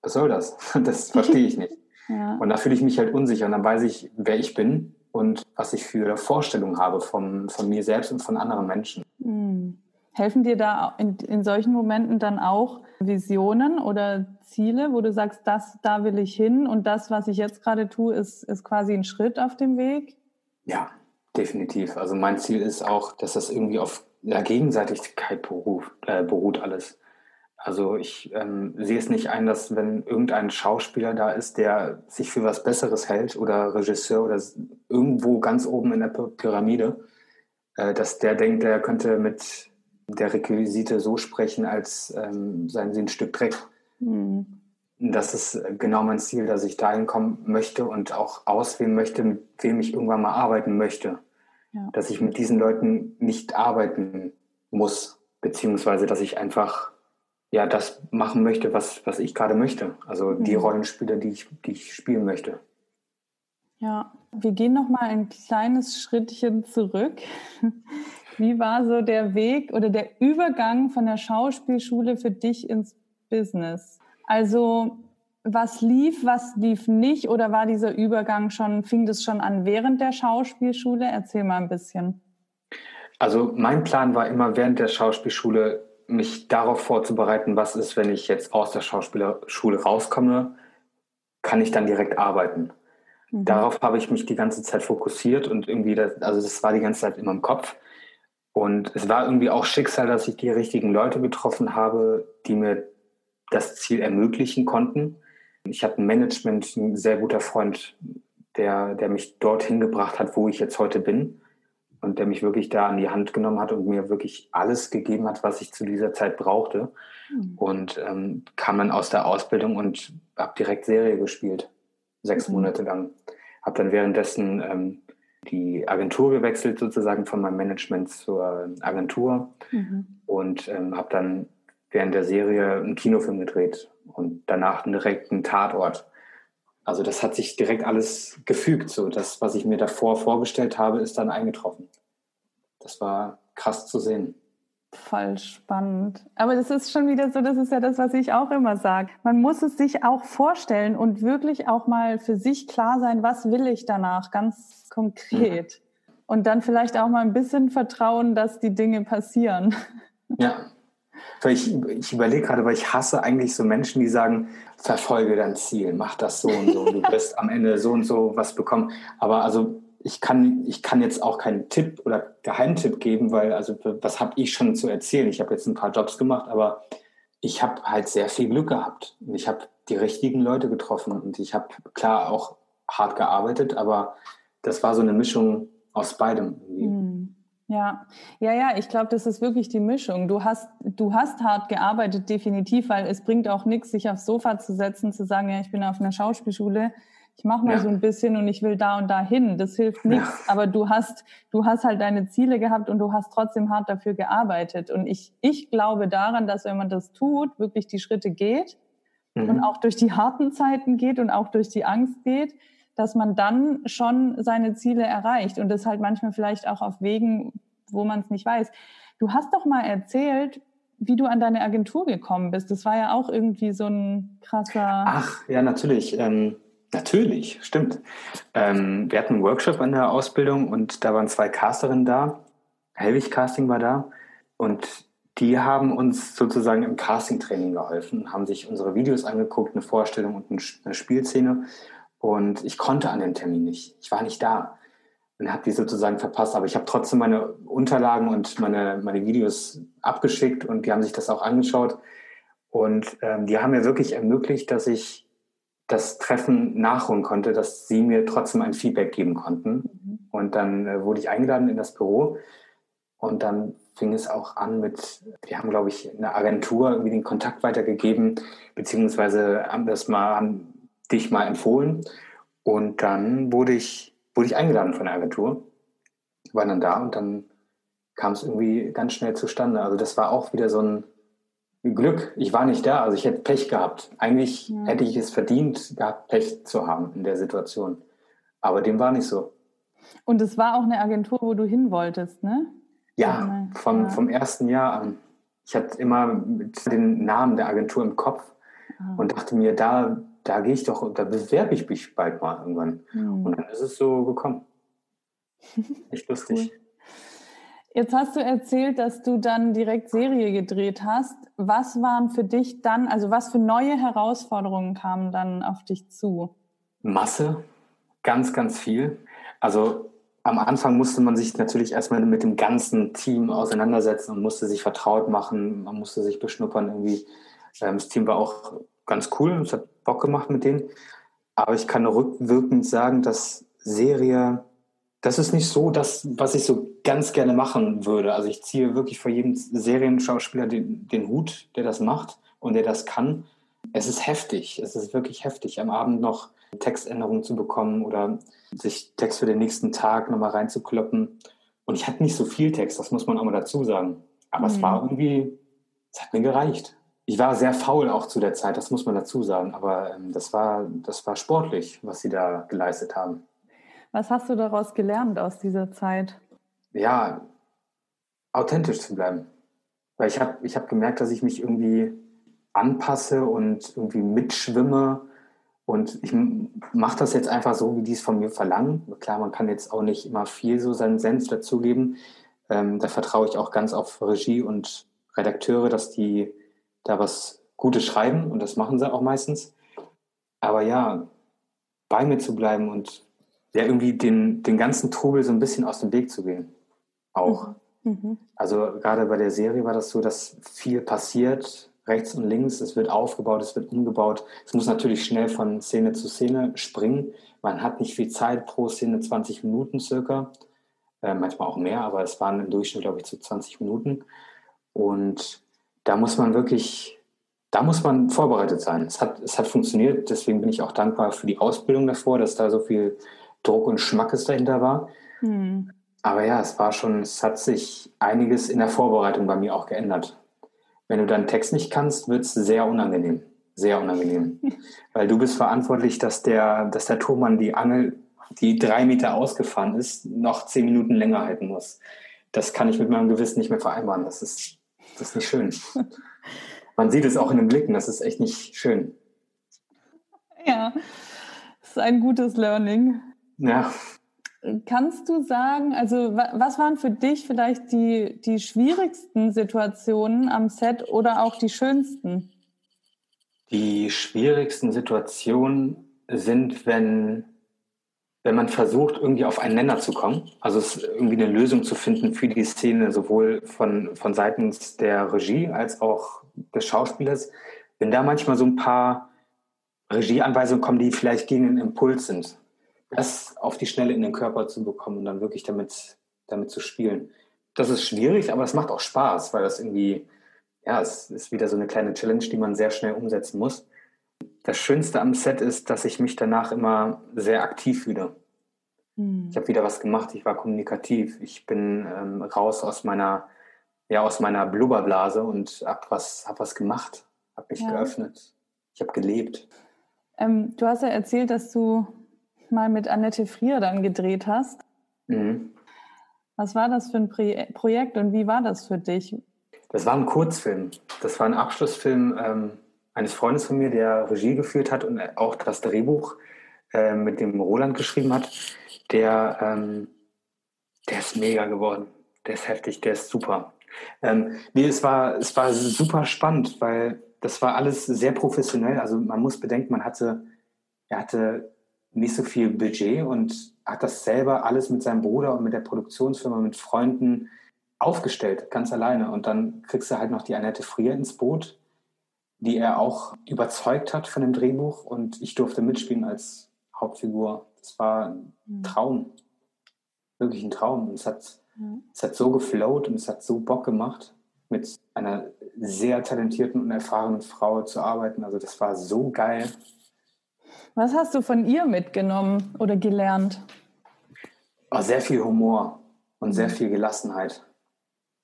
was soll das? *laughs* Das verstehe ich nicht. *laughs* ja. Und da fühle ich mich halt unsicher und dann weiß ich, wer ich bin und was ich für Vorstellungen habe von, von mir selbst und von anderen Menschen. Hm. Helfen dir da in, in solchen Momenten dann auch Visionen oder Ziele, wo du sagst, das, da will ich hin und das, was ich jetzt gerade tue, ist, ist quasi ein Schritt auf dem Weg? Ja, definitiv. Also mein Ziel ist auch, dass das irgendwie auf der Gegenseitigkeit beruht, äh, beruht alles. Also ich ähm, sehe es nicht ein, dass wenn irgendein Schauspieler da ist, der sich für was Besseres hält oder Regisseur oder irgendwo ganz oben in der Py- Pyramide, äh, dass der denkt, der könnte mit der Requisite so sprechen, als ähm, seien sie ein Stück Dreck. Hm. Das ist genau mein Ziel, dass ich dahin kommen möchte und auch auswählen möchte, mit wem ich irgendwann mal arbeiten möchte. Ja. Dass ich mit diesen Leuten nicht arbeiten muss, beziehungsweise dass ich einfach ja das machen möchte, was, was ich gerade möchte. Also die Mhm. Rollenspiele, die ich, die ich spielen möchte. Ja, wir gehen noch mal ein kleines Schrittchen zurück. *laughs* Wie war so der Weg oder der Übergang von der Schauspielschule für dich ins Business? Also was lief, was lief nicht oder war dieser Übergang schon, fing das schon an während der Schauspielschule? Erzähl mal ein bisschen. Also mein Plan war immer während der Schauspielschule, mich darauf vorzubereiten, was ist, wenn ich jetzt aus der Schauspielschule rauskomme, kann ich dann direkt arbeiten. Mhm. Darauf habe ich mich die ganze Zeit fokussiert und irgendwie, das, also das war die ganze Zeit in meinem Kopf. Und es war irgendwie auch Schicksal, dass ich die richtigen Leute getroffen habe, die mir das Ziel ermöglichen konnten. Ich hatte ein Management, ein sehr guter Freund, der, der mich dorthin gebracht hat, wo ich jetzt heute bin und der mich wirklich da an die Hand genommen hat und mir wirklich alles gegeben hat, was ich zu dieser Zeit brauchte. Mhm. Und ähm, kam dann aus der Ausbildung und habe direkt Serie gespielt, sechs Mhm. Monate lang. Habe dann währenddessen ähm, die Agentur gewechselt, sozusagen von meinem Management zur Agentur Mhm. und ähm, habe dann während der Serie einen Kinofilm gedreht und danach direkt einen Tatort. Also das hat sich direkt alles gefügt. So das, was ich mir davor vorgestellt habe, ist dann eingetroffen. Das war krass zu sehen. Voll spannend. Aber das ist schon wieder so, das ist ja das, was ich auch immer sage. Man muss es sich auch vorstellen und wirklich auch mal für sich klar sein, was will ich danach, ganz konkret. Und dann vielleicht auch mal ein bisschen vertrauen, dass die Dinge passieren. Ja. *laughs* Weil ich, ich überlege gerade, weil ich hasse eigentlich so Menschen, die sagen, verfolge dein Ziel, mach das so und so, du wirst am Ende so und so was bekommen. Aber also ich kann, ich kann jetzt auch keinen Tipp oder Geheimtipp geben, weil also was habe ich schon zu erzählen? Ich habe jetzt ein paar Jobs gemacht, aber ich habe halt sehr viel Glück gehabt und ich habe die richtigen Leute getroffen und ich habe klar auch hart gearbeitet, aber das war so eine Mischung aus beidem. Ja, ja, ja, ich glaube, das ist wirklich die Mischung. Du hast, du hast hart gearbeitet, definitiv, weil es bringt auch nichts, sich aufs Sofa zu setzen, zu sagen, ja, ich bin auf einer Schauspielschule, ich mache mal Ja. so ein bisschen und ich will da und da hin. Das hilft Ja. nichts. Aber du hast, du hast halt deine Ziele gehabt und du hast trotzdem hart dafür gearbeitet. Und ich, ich glaube daran, dass wenn man das tut, wirklich die Schritte geht Mhm. und auch durch die harten Zeiten geht und auch durch die Angst geht, dass man dann schon seine Ziele erreicht und das halt manchmal vielleicht auch auf Wegen, wo man es nicht weiß. Du hast doch mal erzählt, wie du an deine Agentur gekommen bist. Das war ja auch irgendwie so ein krasser. Ach, ja, natürlich. Ähm, natürlich, stimmt. Ähm, wir hatten einen Workshop an der Ausbildung und da waren zwei Casterinnen da. Helwig Casting war da. Und die haben uns sozusagen im Casting-Training geholfen, haben sich unsere Videos angeguckt, eine Vorstellung und eine Spielszene. Und ich konnte an dem Termin nicht. Ich war nicht da und habe die sozusagen verpasst. Aber ich habe trotzdem meine Unterlagen und meine, meine Videos abgeschickt und die haben sich das auch angeschaut. Und ähm, die haben mir wirklich ermöglicht, dass ich das Treffen nachholen konnte, dass sie mir trotzdem ein Feedback geben konnten. Mhm. Und dann äh, wurde ich eingeladen in das Büro und dann fing es auch an mit, wir haben, glaube ich, eine Agentur irgendwie den Kontakt weitergegeben, beziehungsweise haben das mal, haben dich mal empfohlen. Und dann wurde ich, wurde ich eingeladen von der Agentur, war dann da und dann kam es irgendwie ganz schnell zustande. Also das war auch wieder so ein Glück. Ich war nicht da, also ich hätte Pech gehabt. Eigentlich ja. hätte ich es verdient gehabt, Pech zu haben in der Situation. Aber dem war nicht so. Und es war auch eine Agentur, wo du hin wolltest, ne? Ja, vom, vom ersten Jahr an. Ich hatte immer den Namen der Agentur im Kopf ah. und dachte mir, da, da gehe ich doch, da bewerbe ich mich bald mal irgendwann. Mhm. Und dann ist es so gekommen. *laughs* Echt lustig. Cool. Jetzt hast du erzählt, dass du dann direkt Serie gedreht hast. Was waren für dich dann, also was für neue Herausforderungen kamen dann auf dich zu? Masse, ganz, ganz viel. Also am Anfang musste man sich natürlich erstmal mit dem ganzen Team auseinandersetzen und musste sich vertraut machen, man musste sich beschnuppern irgendwie. Ähm, das Team war auch ganz cool, es hat Bock gemacht mit denen. Aber ich kann rückwirkend sagen, dass Serie, das ist nicht so das, was ich so ganz gerne machen würde. Also ich ziehe wirklich vor jedem Serienschauspieler den, den Hut, der das macht und der das kann. Es ist heftig, es ist wirklich heftig, am Abend noch Textänderungen zu bekommen oder sich Text für den nächsten Tag nochmal reinzukloppen. Und ich hatte nicht so viel Text, das muss man auch mal dazu sagen. Aber mhm. es war irgendwie, es hat mir gereicht. Ich war sehr faul auch zu der Zeit, das muss man dazu sagen. Aber ähm, das, war, das war sportlich, was sie da geleistet haben. Was hast du daraus gelernt aus dieser Zeit? Ja, authentisch zu bleiben. Weil ich habe ich hab gemerkt, dass ich mich irgendwie anpasse und irgendwie mitschwimme und ich mache das jetzt einfach so, wie die es von mir verlangen. Klar, man kann jetzt auch nicht immer viel so seinen Senf dazugeben. Ähm, da vertraue ich auch ganz auf Regie und Redakteure, dass die da was Gutes schreiben und das machen sie auch meistens. Aber ja, bei mir zu bleiben und ja irgendwie den, den ganzen Trubel so ein bisschen aus dem Weg zu gehen. Auch. Mhm. Also gerade bei der Serie war das so, dass viel passiert, rechts und links, es wird aufgebaut, es wird umgebaut. Es muss natürlich schnell von Szene zu Szene springen. Man hat nicht viel Zeit pro Szene, 20 Minuten circa, äh, manchmal auch mehr, aber es waren im Durchschnitt, glaube ich, zu 20 Minuten. Und da muss man wirklich, da muss man vorbereitet sein. Es hat, es hat funktioniert, deswegen bin ich auch dankbar für die Ausbildung davor, dass da so viel Druck und Schmackes dahinter war. Hm. Aber ja, es war schon, es hat sich einiges in der Vorbereitung bei mir auch geändert. Wenn du deinen Text nicht kannst, wird es sehr unangenehm. Sehr unangenehm. *laughs* Weil du bist verantwortlich, dass der, dass der Turmmann die Angel, die drei Meter ausgefahren ist, noch zehn Minuten länger halten muss. Das kann ich mit meinem Gewissen nicht mehr vereinbaren. Das ist, das ist nicht schön. Man sieht es auch in den Blicken, das ist echt nicht schön. Ja, das ist ein gutes Learning. Ja. Kannst du sagen, also was waren für dich vielleicht die, die schwierigsten Situationen am Set oder auch die schönsten? Die schwierigsten Situationen sind, wenn, wenn man versucht, irgendwie auf einen Nenner zu kommen. Also irgendwie eine Lösung zu finden für die Szene, sowohl von, von seitens der Regie als auch des Schauspielers. Wenn da manchmal so ein paar Regieanweisungen kommen, die vielleicht gegen den Impuls sind das auf die Schnelle in den Körper zu bekommen und dann wirklich damit, damit zu spielen. Das ist schwierig, aber es macht auch Spaß, weil das irgendwie, ja, es ist wieder so eine kleine Challenge, die man sehr schnell umsetzen muss. Das Schönste am Set ist, dass ich mich danach immer sehr aktiv fühle. Hm. Ich habe wieder was gemacht, ich war kommunikativ, ich bin ähm, raus aus meiner, ja, aus meiner Blubberblase und habe was, hab was gemacht, habe mich ja. geöffnet, ich habe gelebt. Ähm, du hast ja erzählt, dass du mal mit Annette Frier dann gedreht hast. Mhm. Was war das für ein Projekt und wie war das für dich? Das war ein Kurzfilm. Das war ein Abschlussfilm ähm, eines Freundes von mir, der Regie geführt hat und auch das Drehbuch äh, mit dem Roland geschrieben hat. Der, ähm, der ist mega geworden. Der ist heftig, der ist super. Ähm, nee, es war, es war super spannend, weil das war alles sehr professionell. Also man muss bedenken, man hatte, er hatte nicht so viel Budget und hat das selber alles mit seinem Bruder und mit der Produktionsfirma, mit Freunden aufgestellt, ganz alleine. Und dann kriegst du halt noch die Annette Frier ins Boot, die er auch überzeugt hat von dem Drehbuch. Und ich durfte mitspielen als Hauptfigur. Das war ein mhm. Traum. Wirklich ein Traum. Und es hat, mhm. es hat so geflowt und es hat so Bock gemacht, mit einer sehr talentierten und erfahrenen Frau zu arbeiten. Also das war so geil. Was hast du von ihr mitgenommen oder gelernt? Oh, sehr viel Humor und sehr mhm. viel Gelassenheit.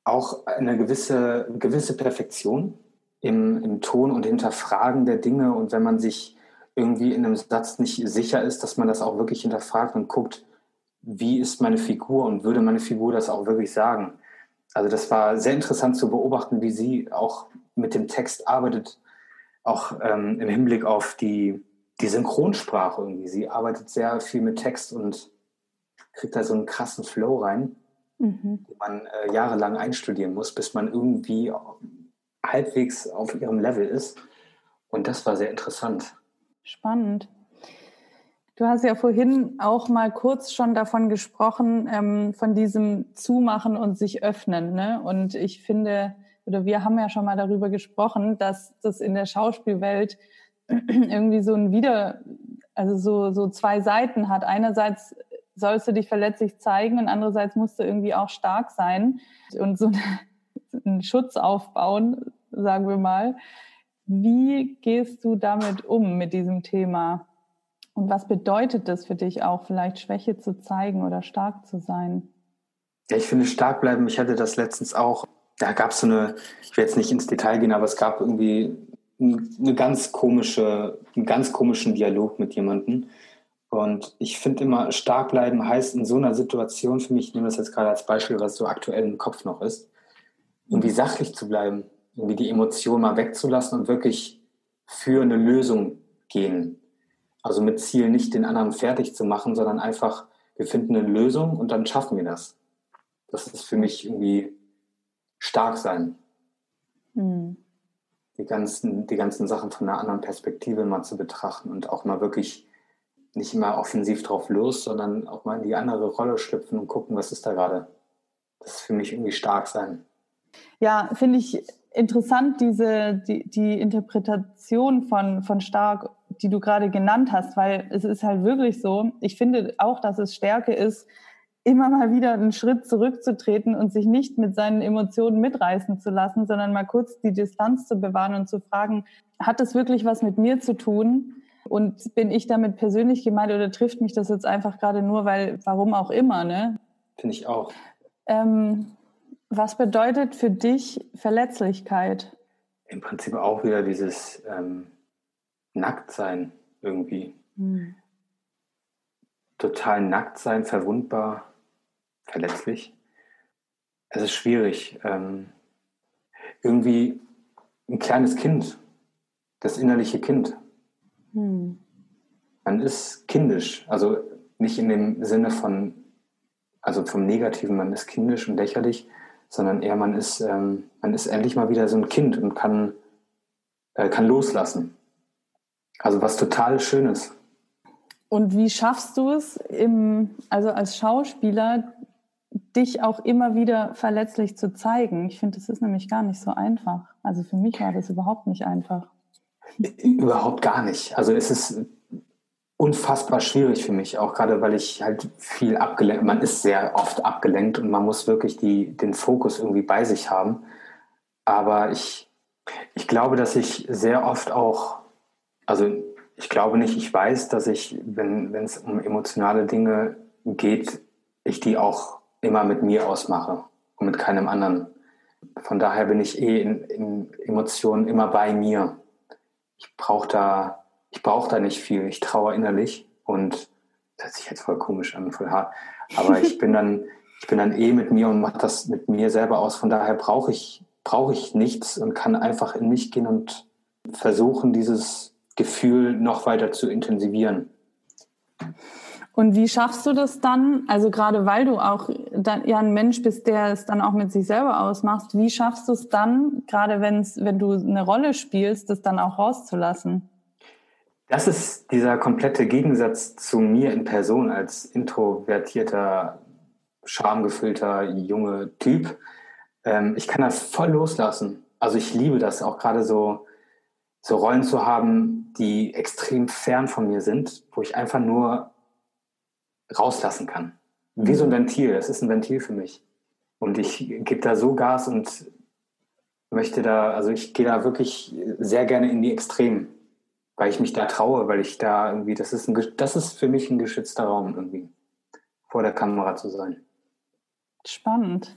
Auch eine gewisse, gewisse Perfektion im, im Ton und Hinterfragen der Dinge. Und wenn man sich irgendwie in einem Satz nicht sicher ist, dass man das auch wirklich hinterfragt und guckt, wie ist meine Figur und würde meine Figur das auch wirklich sagen. Also das war sehr interessant zu beobachten, wie sie auch mit dem Text arbeitet, auch ähm, im Hinblick auf die, die Synchronsprache irgendwie. Sie arbeitet sehr viel mit Text und kriegt da so einen krassen Flow rein, mhm. den man äh, jahrelang einstudieren muss, bis man irgendwie halbwegs auf ihrem Level ist. Und das war sehr interessant. Spannend. Du hast ja vorhin auch mal kurz schon davon gesprochen, ähm, von diesem Zumachen und sich öffnen. Ne? Und ich finde, oder wir haben ja schon mal darüber gesprochen, dass das in der Schauspielwelt *clears throat* irgendwie so ein Wieder, also so, so zwei Seiten hat. Einerseits sollst du dich verletzlich zeigen und andererseits musst du irgendwie auch stark sein und so einen Schutz aufbauen, sagen wir mal. Wie gehst du damit um, mit diesem Thema? Und was bedeutet das für dich auch, vielleicht Schwäche zu zeigen oder stark zu sein? Ja, ich finde stark bleiben. Ich hatte das letztens auch. Da gab es so eine, ich will jetzt nicht ins Detail gehen, aber es gab irgendwie eine ganz komische, einen ganz komischen Dialog mit jemandem. Und ich finde immer, stark bleiben heißt in so einer Situation für mich, ich nehme das jetzt gerade als Beispiel, was so aktuell im Kopf noch ist, irgendwie sachlich zu bleiben, irgendwie die Emotionen mal wegzulassen und wirklich für eine Lösung gehen. Also mit Ziel nicht den anderen fertig zu machen, sondern einfach, wir finden eine Lösung und dann schaffen wir das. Das ist für mich irgendwie stark sein. Mhm. Die, ganzen, die ganzen Sachen von einer anderen Perspektive mal zu betrachten und auch mal wirklich nicht immer offensiv drauf los, sondern auch mal in die andere Rolle schlüpfen und gucken, was ist da gerade. Das ist für mich irgendwie stark sein. Ja, finde ich interessant, diese, die, die Interpretation von, von stark die du gerade genannt hast, weil es ist halt wirklich so, ich finde auch, dass es Stärke ist, immer mal wieder einen Schritt zurückzutreten und sich nicht mit seinen Emotionen mitreißen zu lassen, sondern mal kurz die Distanz zu bewahren und zu fragen, hat das wirklich was mit mir zu tun? Und bin ich damit persönlich gemeint oder trifft mich das jetzt einfach gerade nur, weil, warum auch immer, ne? Finde ich auch. Ähm, was bedeutet für dich Verletzlichkeit? Im Prinzip auch wieder dieses ähm, nackt sein irgendwie. Mhm. Total nackt sein, verwundbar, verletzlich. Es ist schwierig. Ähm, irgendwie ein kleines Kind, das innerliche Kind. Mhm. Man ist kindisch, also nicht in dem Sinne von, also vom Negativen, man ist kindisch und lächerlich, sondern eher man ist, ähm, man ist endlich mal wieder so ein Kind und kann, äh, kann loslassen. Also was total Schönes. Und wie schaffst du es, im, also als Schauspieler, dich auch immer wieder verletzlich zu zeigen? Ich finde, das ist nämlich gar nicht so einfach. Also für mich war das überhaupt nicht einfach. Überhaupt gar nicht. Also es ist unfassbar schwierig für mich, auch gerade weil ich halt viel abgelenkt, man ist sehr oft abgelenkt und man muss wirklich die, den Fokus irgendwie bei sich haben. Aber ich, ich glaube, dass ich sehr oft auch also ich glaube nicht, ich weiß, dass ich, wenn es um emotionale Dinge geht, ich die auch immer mit mir ausmache und mit keinem anderen. Von daher bin ich eh in, in Emotionen immer bei mir. Ich brauche da, ich brauche da nicht viel. Ich traue innerlich und Das hört sich jetzt voll komisch an, voll hart. Aber ich bin dann, *laughs* ich bin dann eh mit mir und mache das mit mir selber aus. Von daher brauche ich, brauche ich nichts und kann einfach in mich gehen und versuchen, dieses Gefühl noch weiter zu intensivieren. Und wie schaffst du das dann? Also gerade weil du auch dann, ja ein Mensch bist, der es dann auch mit sich selber ausmacht, wie schaffst du es dann, gerade wenn's, wenn du eine Rolle spielst, das dann auch rauszulassen? Das ist dieser komplette Gegensatz zu mir in Person als introvertierter, schamgefüllter, junge Typ. Ähm, ich kann das voll loslassen. Also ich liebe das auch gerade so, so Rollen zu haben, die extrem fern von mir sind, wo ich einfach nur rauslassen kann. Wie so ein. Ventil, das ist ein Ventil für mich. Und ich gebe da so Gas und möchte da, also ich gehe da wirklich sehr gerne in die Extremen, weil ich mich da traue, weil ich da irgendwie, das ist, ein, das ist für mich ein geschützter Raum irgendwie, vor der Kamera zu sein. Spannend.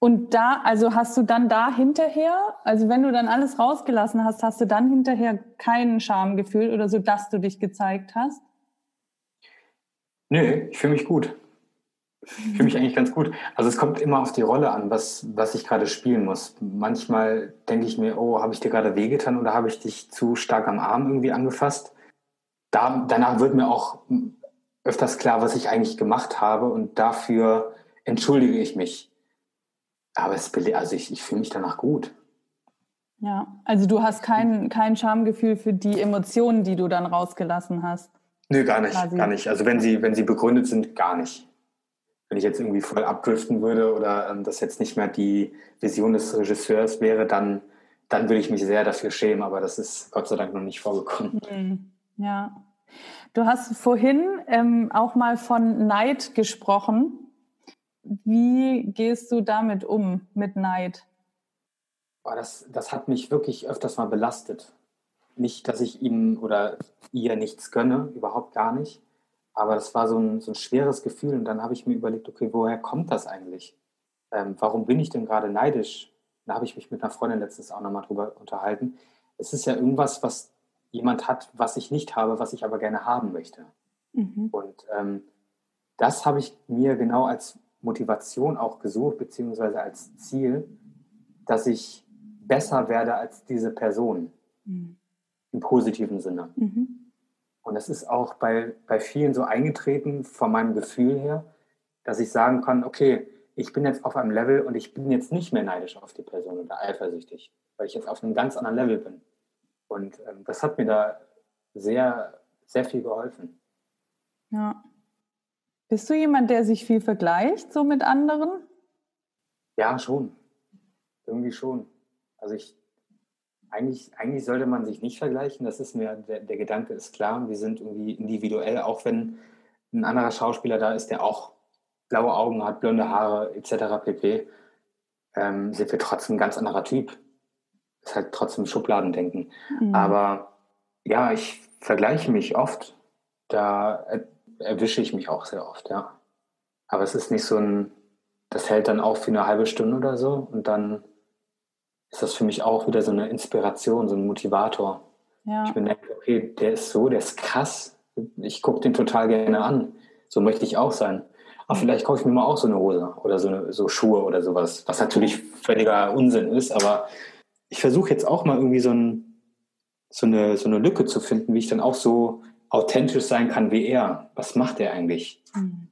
Und da, also hast du dann da hinterher, also wenn du dann alles rausgelassen hast, hast du dann hinterher keinen Schamgefühl oder so, dass du dich gezeigt hast? Nö, ich fühle mich gut. Ich fühle mich eigentlich ganz gut. Also es kommt immer auf die Rolle an, was, was ich gerade spielen muss. Manchmal denke ich mir, oh, habe ich dir gerade wehgetan oder habe ich dich zu stark am Arm irgendwie angefasst? Da, danach wird mir auch öfters klar, was ich eigentlich gemacht habe und dafür entschuldige ich mich. Aber es, also ich, ich fühle mich danach gut. Ja, also du hast kein, kein Schamgefühl für die Emotionen, die du dann rausgelassen hast. Nö, gar nicht, quasi. gar nicht. Also wenn sie, wenn sie begründet sind, gar nicht. Wenn ich jetzt irgendwie voll abdriften würde oder ähm, das jetzt nicht mehr die Vision des Regisseurs wäre, dann, dann würde ich mich sehr dafür schämen, aber das ist Gott sei Dank noch nicht vorgekommen. Mhm. Ja. Du hast vorhin ähm, auch mal von Neid gesprochen. Wie gehst du damit um, mit Neid? Boah, das, das hat mich wirklich öfters mal belastet nicht, dass ich ihm oder ihr nichts gönne, überhaupt gar nicht. Aber das war so ein, so ein schweres Gefühl. Und dann habe ich mir überlegt, okay, woher kommt das eigentlich? Ähm, warum bin ich denn gerade neidisch? Da habe ich mich mit einer Freundin letztens auch nochmal drüber unterhalten. Es ist ja irgendwas, was jemand hat, was ich nicht habe, was ich aber gerne haben möchte. Mhm. Und ähm, das habe ich mir genau als Motivation auch gesucht, beziehungsweise als Ziel, dass ich besser werde als diese Person. Mhm im positiven Sinne. Mhm. Und das ist auch bei, bei vielen so eingetreten von meinem Gefühl her, dass ich sagen kann, okay, ich bin jetzt auf einem Level und ich bin jetzt nicht mehr neidisch auf die Person oder eifersüchtig, weil ich jetzt auf einem ganz anderen Level bin. Und ähm, das hat mir da sehr, sehr viel geholfen. Ja. Bist du jemand, der sich viel vergleicht, so mit anderen? Ja, schon. Irgendwie schon. Also ich, eigentlich, eigentlich sollte man sich nicht vergleichen. Das ist mir, der, der Gedanke ist klar. Wir sind irgendwie individuell, auch wenn ein anderer Schauspieler da ist, der auch blaue Augen hat, blonde Haare etc. pp. Ähm, sind wir trotzdem ein ganz anderer Typ. Ist halt trotzdem Schubladendenken. Mhm. Aber ja, ich vergleiche mich oft. Da er, erwische ich mich auch sehr oft, ja. Aber es ist nicht so ein, das hält dann auch für eine halbe Stunde oder so und dann ist das für mich auch wieder so eine Inspiration, so ein Motivator. Ja. Ich bin okay, der ist so, der ist krass. Ich gucke den total gerne an. So möchte ich auch sein. Aber mhm. vielleicht kaufe ich mir mal auch so eine Hose oder so, eine, so Schuhe oder sowas, was natürlich völliger Unsinn ist. Aber ich versuche jetzt auch mal irgendwie so, ein, so, eine, so eine Lücke zu finden, wie ich dann auch so authentisch sein kann wie er. Was macht er eigentlich? Mhm.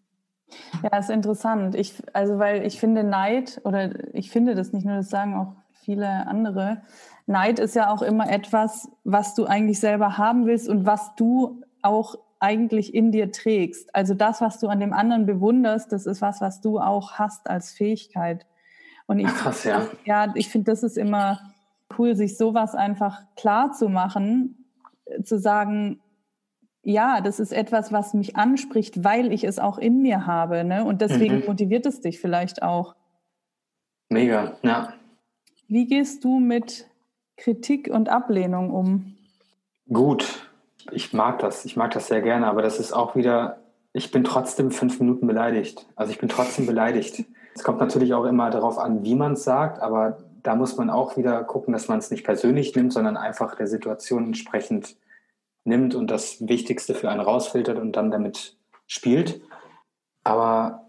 Ja, ist interessant. Ich, also, weil ich finde Neid, oder ich finde das nicht nur, das sagen auch viele andere. Neid ist ja auch immer etwas, was du eigentlich selber haben willst und was du auch eigentlich in dir trägst. Also das, was du an dem anderen bewunderst, das ist was, was du auch hast als Fähigkeit. Und ich, *laughs* Krass, ja. ja, ich finde, das ist immer cool, sich sowas einfach klar zu machen, zu sagen, ja, das ist etwas, was mich anspricht, weil ich es auch in mir habe. Ne? Und deswegen mhm. motiviert es dich vielleicht auch. Mega, ja. Wie gehst du mit Kritik und Ablehnung um? Gut, ich mag das. Ich mag das sehr gerne, aber das ist auch wieder, ich bin trotzdem fünf Minuten beleidigt. Also ich bin trotzdem beleidigt. Es kommt natürlich auch immer darauf an, wie man es sagt, aber da muss man auch wieder gucken, dass man es nicht persönlich nimmt, sondern einfach der Situation entsprechend nimmt und das Wichtigste für einen rausfiltert und dann damit spielt. Aber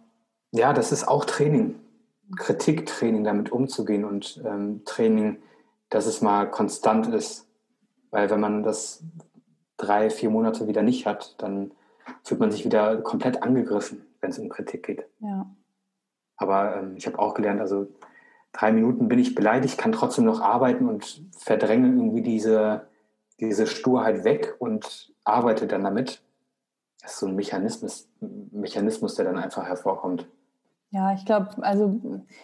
ja, das ist auch Training. Kritiktraining, damit umzugehen und ähm, Training, dass es mal konstant ist. Weil wenn man das drei, vier Monate wieder nicht hat, dann fühlt man sich wieder komplett angegriffen, wenn es um Kritik geht. Ja. Aber ähm, ich habe auch gelernt, also drei Minuten bin ich beleidigt, kann trotzdem noch arbeiten und verdränge irgendwie diese, diese Sturheit weg und arbeite dann damit. Das ist so ein Mechanismus, Mechanismus, der dann einfach hervorkommt. Ja, ich glaube, also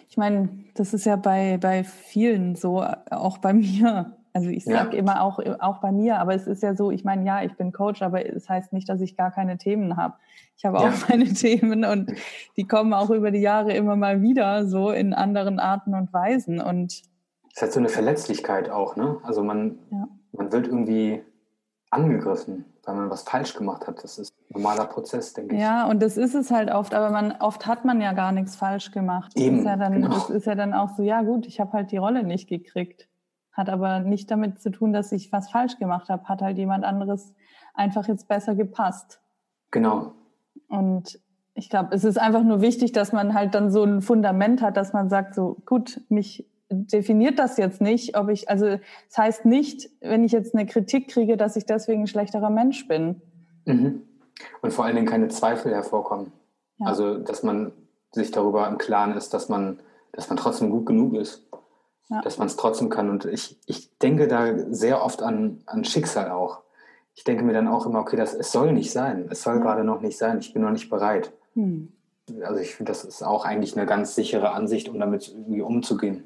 ich meine, das ist ja bei, bei vielen so, auch bei *laughs* mir. Also ich sage ja. immer auch, auch bei mir, aber es ist ja so, ich meine, ja, ich bin Coach, aber es heißt nicht, dass ich gar keine Themen habe. Ich habe auch ja. *laughs* meine Themen und die kommen auch über die Jahre immer mal wieder so in anderen Arten und Weisen. Und es hat so eine Verletzlichkeit auch, ne? Also man, ja. man wird irgendwie angegriffen, weil man was falsch gemacht hat. Das ist ein normaler Prozess, denke ich. Ja, und das ist es halt oft, aber man oft hat man ja gar nichts falsch gemacht. Eben, das ist ja dann, genau. das ist ja dann auch so, ja gut, ich habe halt die Rolle nicht gekriegt. Hat aber nicht damit zu tun, dass ich was falsch gemacht habe. Hat halt jemand anderes einfach jetzt besser gepasst. Genau. Und ich glaube, es ist einfach nur wichtig, dass man halt dann so ein Fundament hat, dass man sagt, so gut, mich definiert das jetzt nicht, ob ich, also es das heißt nicht, wenn ich jetzt eine Kritik kriege, dass ich deswegen ein schlechterer Mensch bin. Mhm. Und vor allen Dingen keine Zweifel hervorkommen. Ja. Also, dass man sich darüber im Klaren ist, dass man, dass man trotzdem gut genug ist ja. dass man es trotzdem kann. Und ich, ich denke da sehr oft an, an Schicksal auch. Ich denke mir dann auch immer, okay, das, es soll nicht sein. Es soll ja. gerade noch nicht sein. Ich bin noch nicht bereit. Hm. Also ich finde, das ist auch eigentlich eine ganz sichere Ansicht, um damit irgendwie umzugehen.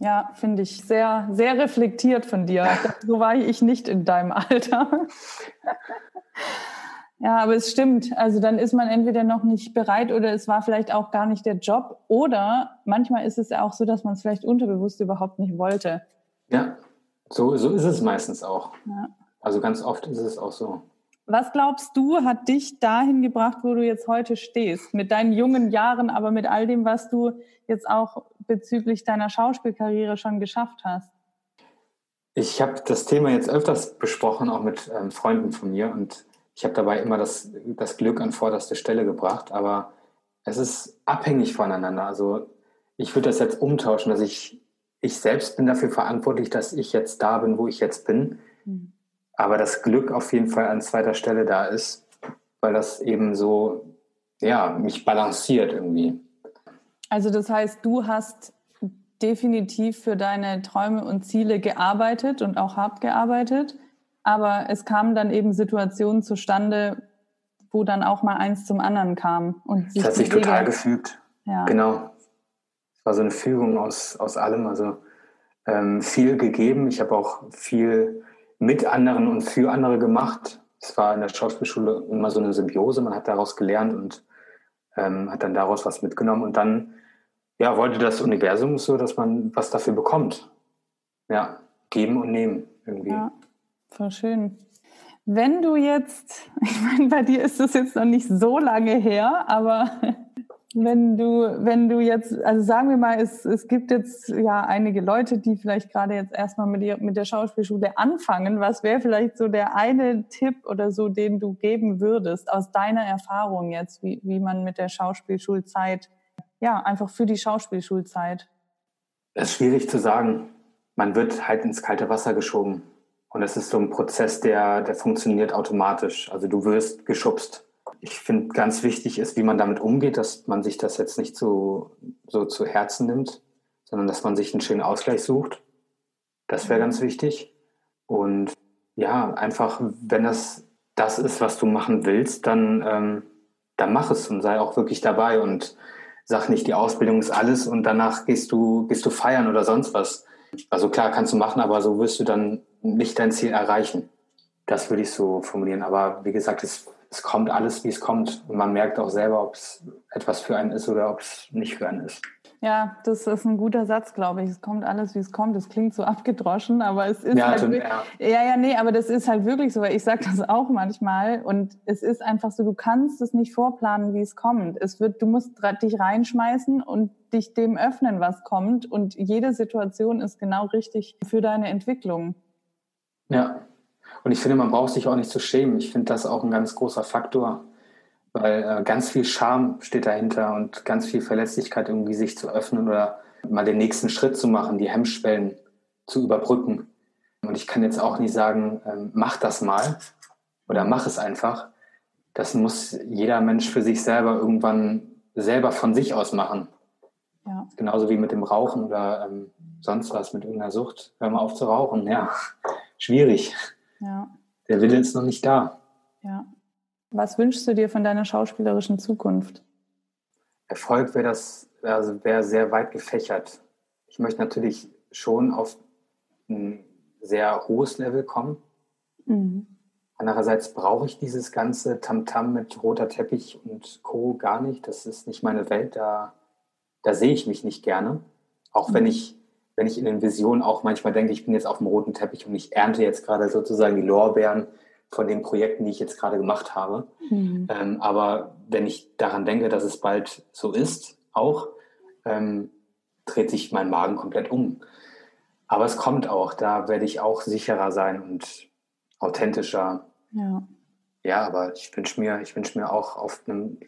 Ja, finde ich sehr, sehr reflektiert von dir. *laughs* so war ich nicht in deinem Alter. *laughs* Ja, aber es stimmt. Also dann ist man entweder noch nicht bereit oder es war vielleicht auch gar nicht der Job. Oder manchmal ist es ja auch so, dass man es vielleicht unterbewusst überhaupt nicht wollte. Ja, so, so ist es meistens auch. Ja. Also ganz oft ist es auch so. Was glaubst du, hat dich dahin gebracht, wo du jetzt heute stehst? Mit deinen jungen Jahren, aber mit all dem, was du jetzt auch bezüglich deiner Schauspielkarriere schon geschafft hast? Ich habe das Thema jetzt öfters besprochen, auch mit ähm, Freunden von mir. Und ich habe dabei immer das, das Glück an vorderste Stelle gebracht, aber es ist abhängig voneinander. Also ich würde das jetzt umtauschen, dass ich, ich selbst bin dafür verantwortlich, dass ich jetzt da bin, wo ich jetzt bin. Mhm. Aber das Glück auf jeden Fall an zweiter Stelle da ist, weil das eben so, ja, mich balanciert irgendwie. Also das heißt, du hast definitiv für deine Träume und Ziele gearbeitet und auch hart gearbeitet. Aber es kamen dann eben Situationen zustande, wo dann auch mal eins zum anderen kam. Und das hat sich Wege, total gefügt. Ja. Genau. Es war so eine Fügung aus, aus allem. Also ähm, viel gegeben. Ich habe auch viel mit anderen und für andere gemacht. Es war in der Schauspielschule immer so eine Symbiose. Man hat daraus gelernt und ähm, hat dann daraus was mitgenommen. Und dann ja, wollte das Universum so, dass man was dafür bekommt. Ja, geben und nehmen irgendwie. Ja. Voll schön. Wenn du jetzt, *laughs* ich meine, bei dir ist das jetzt noch nicht so lange her, aber wenn du, wenn du jetzt, also sagen wir mal, es, es gibt jetzt ja einige Leute, die vielleicht gerade jetzt erstmal mit, mit der Schauspielschule anfangen. Was wäre vielleicht so der eine Tipp oder so, den du geben würdest aus deiner Erfahrung jetzt, wie, wie man mit der Schauspielschulzeit, ja, einfach für die Schauspielschulzeit? Das ist schwierig zu sagen. Man wird halt ins kalte Wasser geschoben. Und das ist so ein Prozess, der, der funktioniert automatisch. Also du wirst geschubst. Ich finde, ganz wichtig ist, wie man damit umgeht, dass man sich das jetzt nicht so, so zu Herzen nimmt, sondern dass man sich einen schönen Ausgleich sucht. Das wäre ganz wichtig. Und ja, einfach, wenn das das ist, was du machen willst, dann, ähm, dann mach es und sei auch wirklich dabei und sag nicht, die Ausbildung ist alles und danach gehst du, gehst du feiern oder sonst was. Also klar kannst du machen, aber so wirst du dann nicht dein Ziel erreichen. Das würde ich so formulieren. Aber wie gesagt, es, es kommt alles, wie es kommt. Und man merkt auch selber, ob es etwas für einen ist oder ob es nicht für einen ist. Ja, das ist ein guter Satz, glaube ich. Es kommt alles, wie es kommt. Das klingt so abgedroschen, aber es ist ja, halt ja. ja, ja, nee, aber das ist halt wirklich so, weil ich sage das auch manchmal und es ist einfach so, du kannst es nicht vorplanen, wie es kommt. Es wird, du musst dich reinschmeißen und dich dem öffnen, was kommt und jede Situation ist genau richtig für deine Entwicklung. Ja. Und ich finde, man braucht sich auch nicht zu schämen. Ich finde das auch ein ganz großer Faktor, weil äh, ganz viel Charme steht dahinter und ganz viel Verletzlichkeit, irgendwie sich zu öffnen oder mal den nächsten Schritt zu machen, die Hemmschwellen zu überbrücken. Und ich kann jetzt auch nicht sagen, ähm, mach das mal oder mach es einfach. Das muss jeder Mensch für sich selber irgendwann selber von sich aus machen. Ja. Genauso wie mit dem Rauchen oder ähm, sonst was mit irgendeiner Sucht. Hör mal auf zu rauchen. Ja, schwierig. Ja. Der Wille ist noch nicht da. Ja. Was wünschst du dir von deiner schauspielerischen Zukunft? Erfolg wäre das, also wäre sehr weit gefächert. Ich möchte natürlich schon auf ein sehr hohes Level kommen. Mhm. Andererseits brauche ich dieses ganze Tamtam -Tam mit roter Teppich und Co. gar nicht. Das ist nicht meine Welt. Da, da sehe ich mich nicht gerne. Auch mhm. wenn ich, wenn ich in den Visionen auch manchmal denke, ich bin jetzt auf dem roten Teppich und ich ernte jetzt gerade sozusagen die Lorbeeren von den Projekten, die ich jetzt gerade gemacht habe. Mhm. Ähm, aber wenn ich daran denke, dass es bald so ist, auch, ähm, dreht sich mein Magen komplett um. Aber es kommt auch, da werde ich auch sicherer sein und authentischer. Ja. Ja, aber ich wünsche mir, ich wünsche mir auch auf einem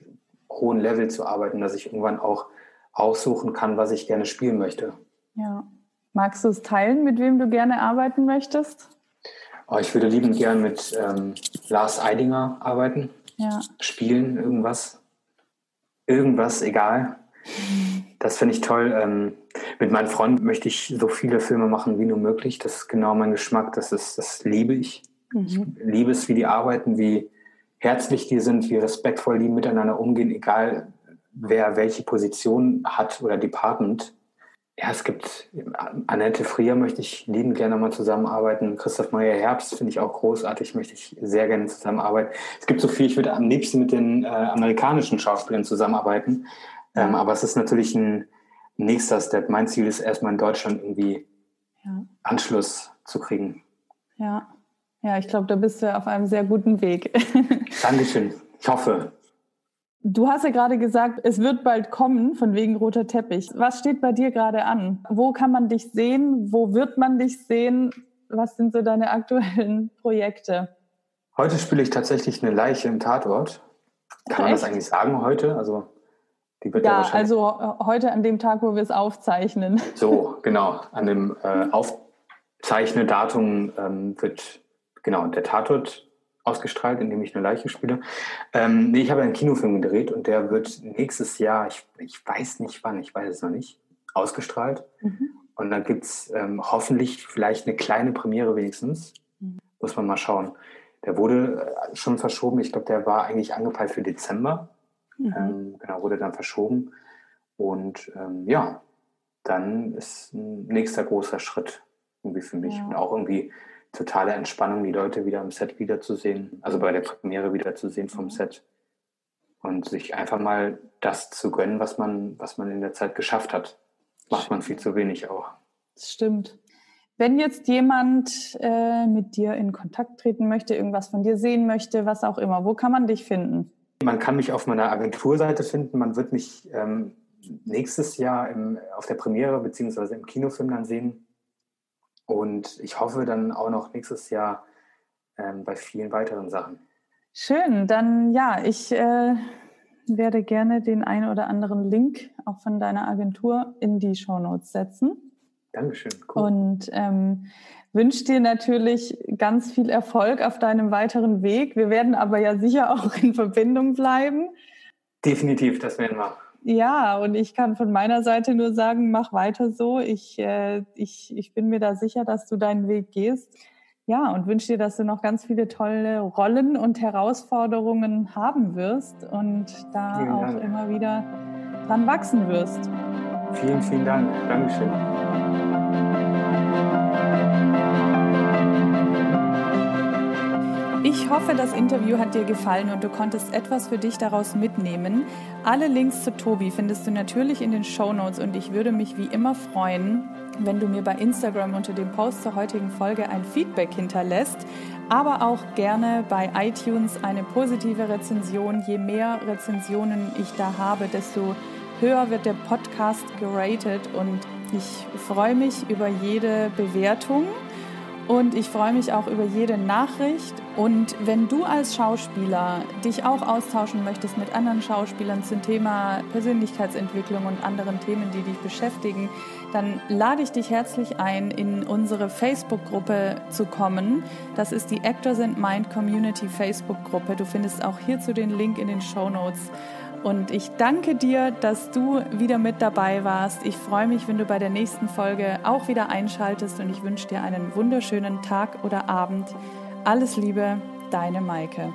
hohen Level zu arbeiten, dass ich irgendwann auch aussuchen kann, was ich gerne spielen möchte. Ja. Magst du es teilen, mit wem du gerne arbeiten möchtest? Oh, ich würde liebend gern mit ähm, Lars Eidinger arbeiten. Ja. Spielen, irgendwas. Irgendwas, egal. Das finde ich toll. Ähm, mit meinem Freund möchte ich so viele Filme machen wie nur möglich. Das ist genau mein Geschmack. Das, ist, das liebe ich. Mhm. Ich liebe es, wie die arbeiten, wie herzlich die sind, wie respektvoll die miteinander umgehen, egal wer welche Position hat oder Department. Ja, es gibt Annette Frier möchte ich lieben gerne mal zusammenarbeiten. Christoph Meyer Herbst finde ich auch großartig, möchte ich sehr gerne zusammenarbeiten. Es gibt so viel, ich würde am liebsten mit den äh, amerikanischen Schauspielern zusammenarbeiten. Ähm, aber es ist natürlich ein nächster Step. Mein Ziel ist erstmal in Deutschland irgendwie ja. Anschluss zu kriegen. Ja, ja, ich glaube, da bist du auf einem sehr guten Weg. *laughs* Dankeschön. Ich hoffe. Du hast ja gerade gesagt, es wird bald kommen, von wegen roter Teppich. Was steht bei dir gerade an? Wo kann man dich sehen? Wo wird man dich sehen? Was sind so deine aktuellen *laughs* Projekte? Heute spiele ich tatsächlich eine Leiche im Tatort. Kann Ach, man das eigentlich sagen heute? Also die wird ja, ja also äh, heute an dem Tag, wo wir es aufzeichnen. *laughs* So, genau. An dem äh, Aufzeichnedatum ähm, wird genau der Tatort ausgestrahlt, in dem ich eine Leiche spiele. Ähm, nee, ich habe einen Kinofilm gedreht und der wird nächstes Jahr, ich, ich weiß nicht wann, ich weiß es noch nicht, ausgestrahlt. Mhm. Und dann gibt es ähm, hoffentlich vielleicht eine kleine Premiere wenigstens. Mhm. Muss man mal schauen. Der wurde äh, schon verschoben. Ich glaube, der war eigentlich angepeilt für Dezember. Mhm. Ähm, genau, wurde dann verschoben. Und ähm, ja, dann ist ein nächster großer Schritt irgendwie für mich. Ja. Und auch irgendwie totale Entspannung, die Leute wieder am Set wiederzusehen, also bei der Premiere wiederzusehen vom mhm. Set. Und sich einfach mal das zu gönnen, was man, was man in der Zeit geschafft hat. Macht man viel zu wenig auch. Das stimmt. Wenn jetzt jemand äh, mit dir in Kontakt treten möchte, irgendwas von dir sehen möchte, was auch immer, wo kann man dich finden? Man kann mich auf meiner Agenturseite finden. Man wird mich ähm, nächstes Jahr im, auf der Premiere bzw. im Kinofilm dann sehen. Und ich hoffe dann auch noch nächstes Jahr ähm, bei vielen weiteren Sachen. Schön, dann ja, ich äh, werde gerne den einen oder anderen Link auch von deiner Agentur in die Show Notes setzen. Dankeschön. Cool. Und ähm, wünsche dir natürlich ganz viel Erfolg auf deinem weiteren Weg. Wir werden aber ja sicher auch in Verbindung bleiben. Definitiv, das werden wir. Ja, und ich kann von meiner Seite nur sagen, mach weiter so. Ich, äh, ich, ich bin mir da sicher, dass du deinen Weg gehst. Ja, und wünsche dir, dass du noch ganz viele tolle Rollen und Herausforderungen haben wirst und da vielen auch Dank. immer wieder dran wachsen wirst. Vielen, vielen Dank. Dankeschön. Ich hoffe, das Interview hat dir gefallen und du konntest etwas für dich daraus mitnehmen. Alle Links zu Tobi findest du natürlich in den Show Notes und ich würde mich wie immer freuen, wenn du mir bei Instagram unter dem Post zur heutigen Folge ein Feedback hinterlässt, aber auch gerne bei iTunes eine positive Rezension. Je mehr Rezensionen ich da habe, desto höher wird der Podcast geratet und ich freue mich über jede Bewertung. Und ich freue mich auch über jede Nachricht. Und wenn du als Schauspieler dich auch austauschen möchtest mit anderen Schauspielern zum Thema Persönlichkeitsentwicklung und anderen Themen, die dich beschäftigen, dann lade ich dich herzlich ein, in unsere Facebook-Gruppe zu kommen. Das ist die Actors and Mind Community Facebook-Gruppe. Du findest auch hierzu den Link in den Show Notes. Und ich danke dir, dass du wieder mit dabei warst. Ich freue mich, wenn du bei der nächsten Folge auch wieder einschaltest und ich wünsche dir einen wunderschönen Tag oder Abend. Alles Liebe, deine Maike.